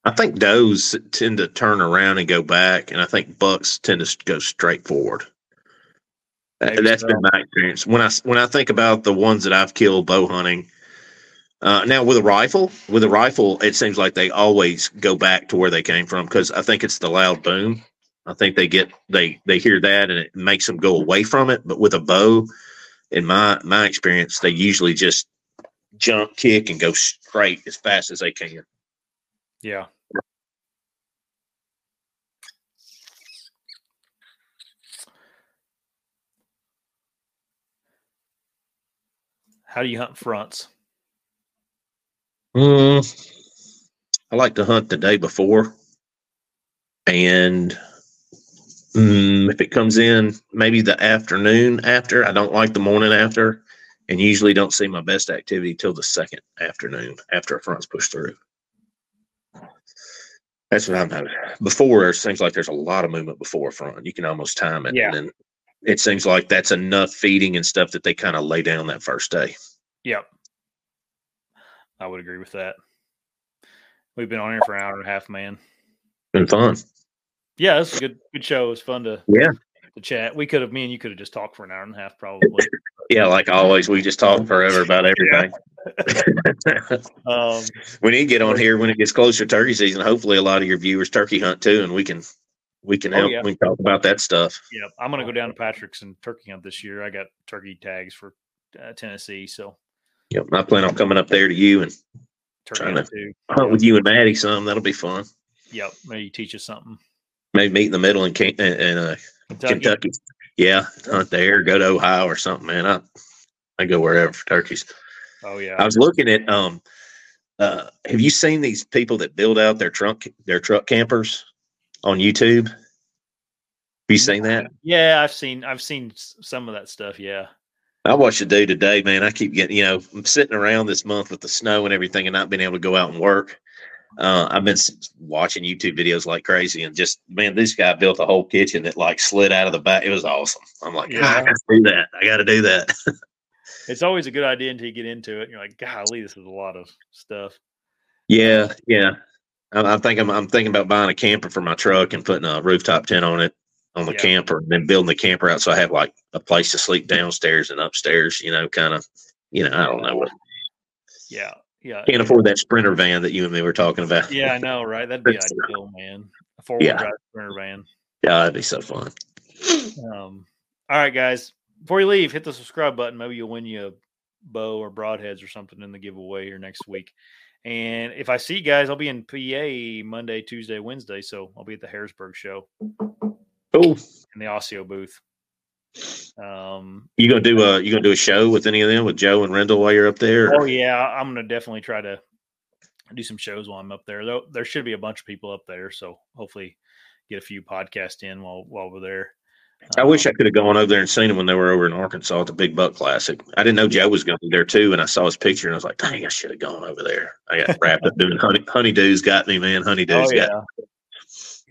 I think does tend to turn around and go back, and I think bucks tend to go straight forward. Maybe That's so. been my experience. When I when I think about the ones that I've killed bow hunting, uh, now with a rifle, with a rifle, it seems like they always go back to where they came from because I think it's the loud boom. I think they get they they hear that and it makes them go away from it. But with a bow, in my my experience, they usually just jump, kick, and go straight as fast as they can. Yeah. How do you hunt fronts? Mm, I like to hunt the day before, and mm, if it comes in maybe the afternoon after, I don't like the morning after, and usually don't see my best activity till the second afternoon after a front's pushed through. That's what I'm noticing. Before it seems like there's a lot of movement before front. You can almost time it, Yeah. and then it seems like that's enough feeding and stuff that they kind of lay down that first day. Yep. I would agree with that. We've been on here for an hour and a half, man. Been fun. Yeah, is a good good show. It was fun to Yeah. To chat. We could have me and you could have just talked for an hour and a half probably. Yeah, like always, we just talk forever about everything. um we need to get on here when it gets closer to turkey season. Hopefully, a lot of your viewers turkey hunt too, and we can we can Oh, help. yeah. We can talk about that stuff. yeah, I'm gonna go down to Patrick's and turkey hunt this year. I got turkey tags for uh, Tennessee, so Yep, I plan on coming up there to you and turkey Trying hunt to too. hunt with you and Maddie some. That'll be fun. Yep, maybe teach us something. Maybe meet in the middle and, in uh, Kentucky. Kentucky. Yeah, hunt there. Go to Ohio or something, man. I I go wherever for turkeys. Oh yeah. I was looking at um. Uh, have you seen these people that build out their trunk their truck campers on YouTube? Have you seen that? yeah, I've seen I've seen some of that stuff. Yeah. I watched a dude today, man. I keep getting, you know, I'm sitting around this month with the snow and everything and not being able to go out and work. Uh, I've been watching YouTube videos like crazy and just, man, this guy built a whole kitchen that like slid out of the back. It was awesome. I'm like, "God, I got to do that. I got to do that. It's always a good idea until you get into it. You're like, golly, this is a lot of stuff. yeah. Yeah. I, I think I'm, I'm thinking about buying a camper for my truck and putting a rooftop tent on it on the Yeah. camper and then building the camper out. So I have like a place to sleep downstairs and upstairs, you know, kind of, you know, I don't know what. Yeah. Yeah. Can't afford that sprinter van that you and me were talking about. Yeah, I know, right? That'd be ideal, man. A four wheel Yeah. drive sprinter van. Yeah, that'd be so fun. Um, all right, guys. Before you leave, hit the subscribe button. Maybe you'll win you a bow or broadheads or something in the giveaway here next week. And if I see you guys, I'll be in PA Monday, Tuesday, Wednesday. So I'll be at the Harrisburg show Cool. in the Osseo booth. Um, You gonna do a you gonna do a show with any of them with Joe and Rendell while you're up there? oh yeah, I'm gonna definitely try to do some shows while I'm up there. Though there should be a bunch of people up there, so hopefully get a few podcasts in while while we're there. I wish I could have gone over there and seen them when they were over in Arkansas at the Big Buck Classic. I didn't know Joe was going to be there too, and I saw his picture and I was like, "Dang, I should have gone over there." I got wrapped up doing honey, honeydews. Got me, man. Honeydews Oh got. yeah,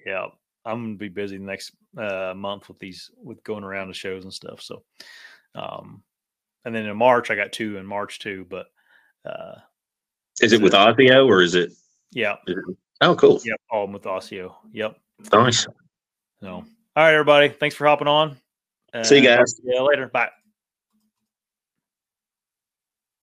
yeah. I'm gonna be busy the next uh, month with these with going around to shows and stuff. So, um, and then in March I got two in March too. But uh, Is it with Osseo or is it? yeah, Is it oh, cool. yep, all with Osseo. Yep. Nice. So, all right, everybody. Thanks for hopping on. See you Uh, guys. Yeah, later. Bye.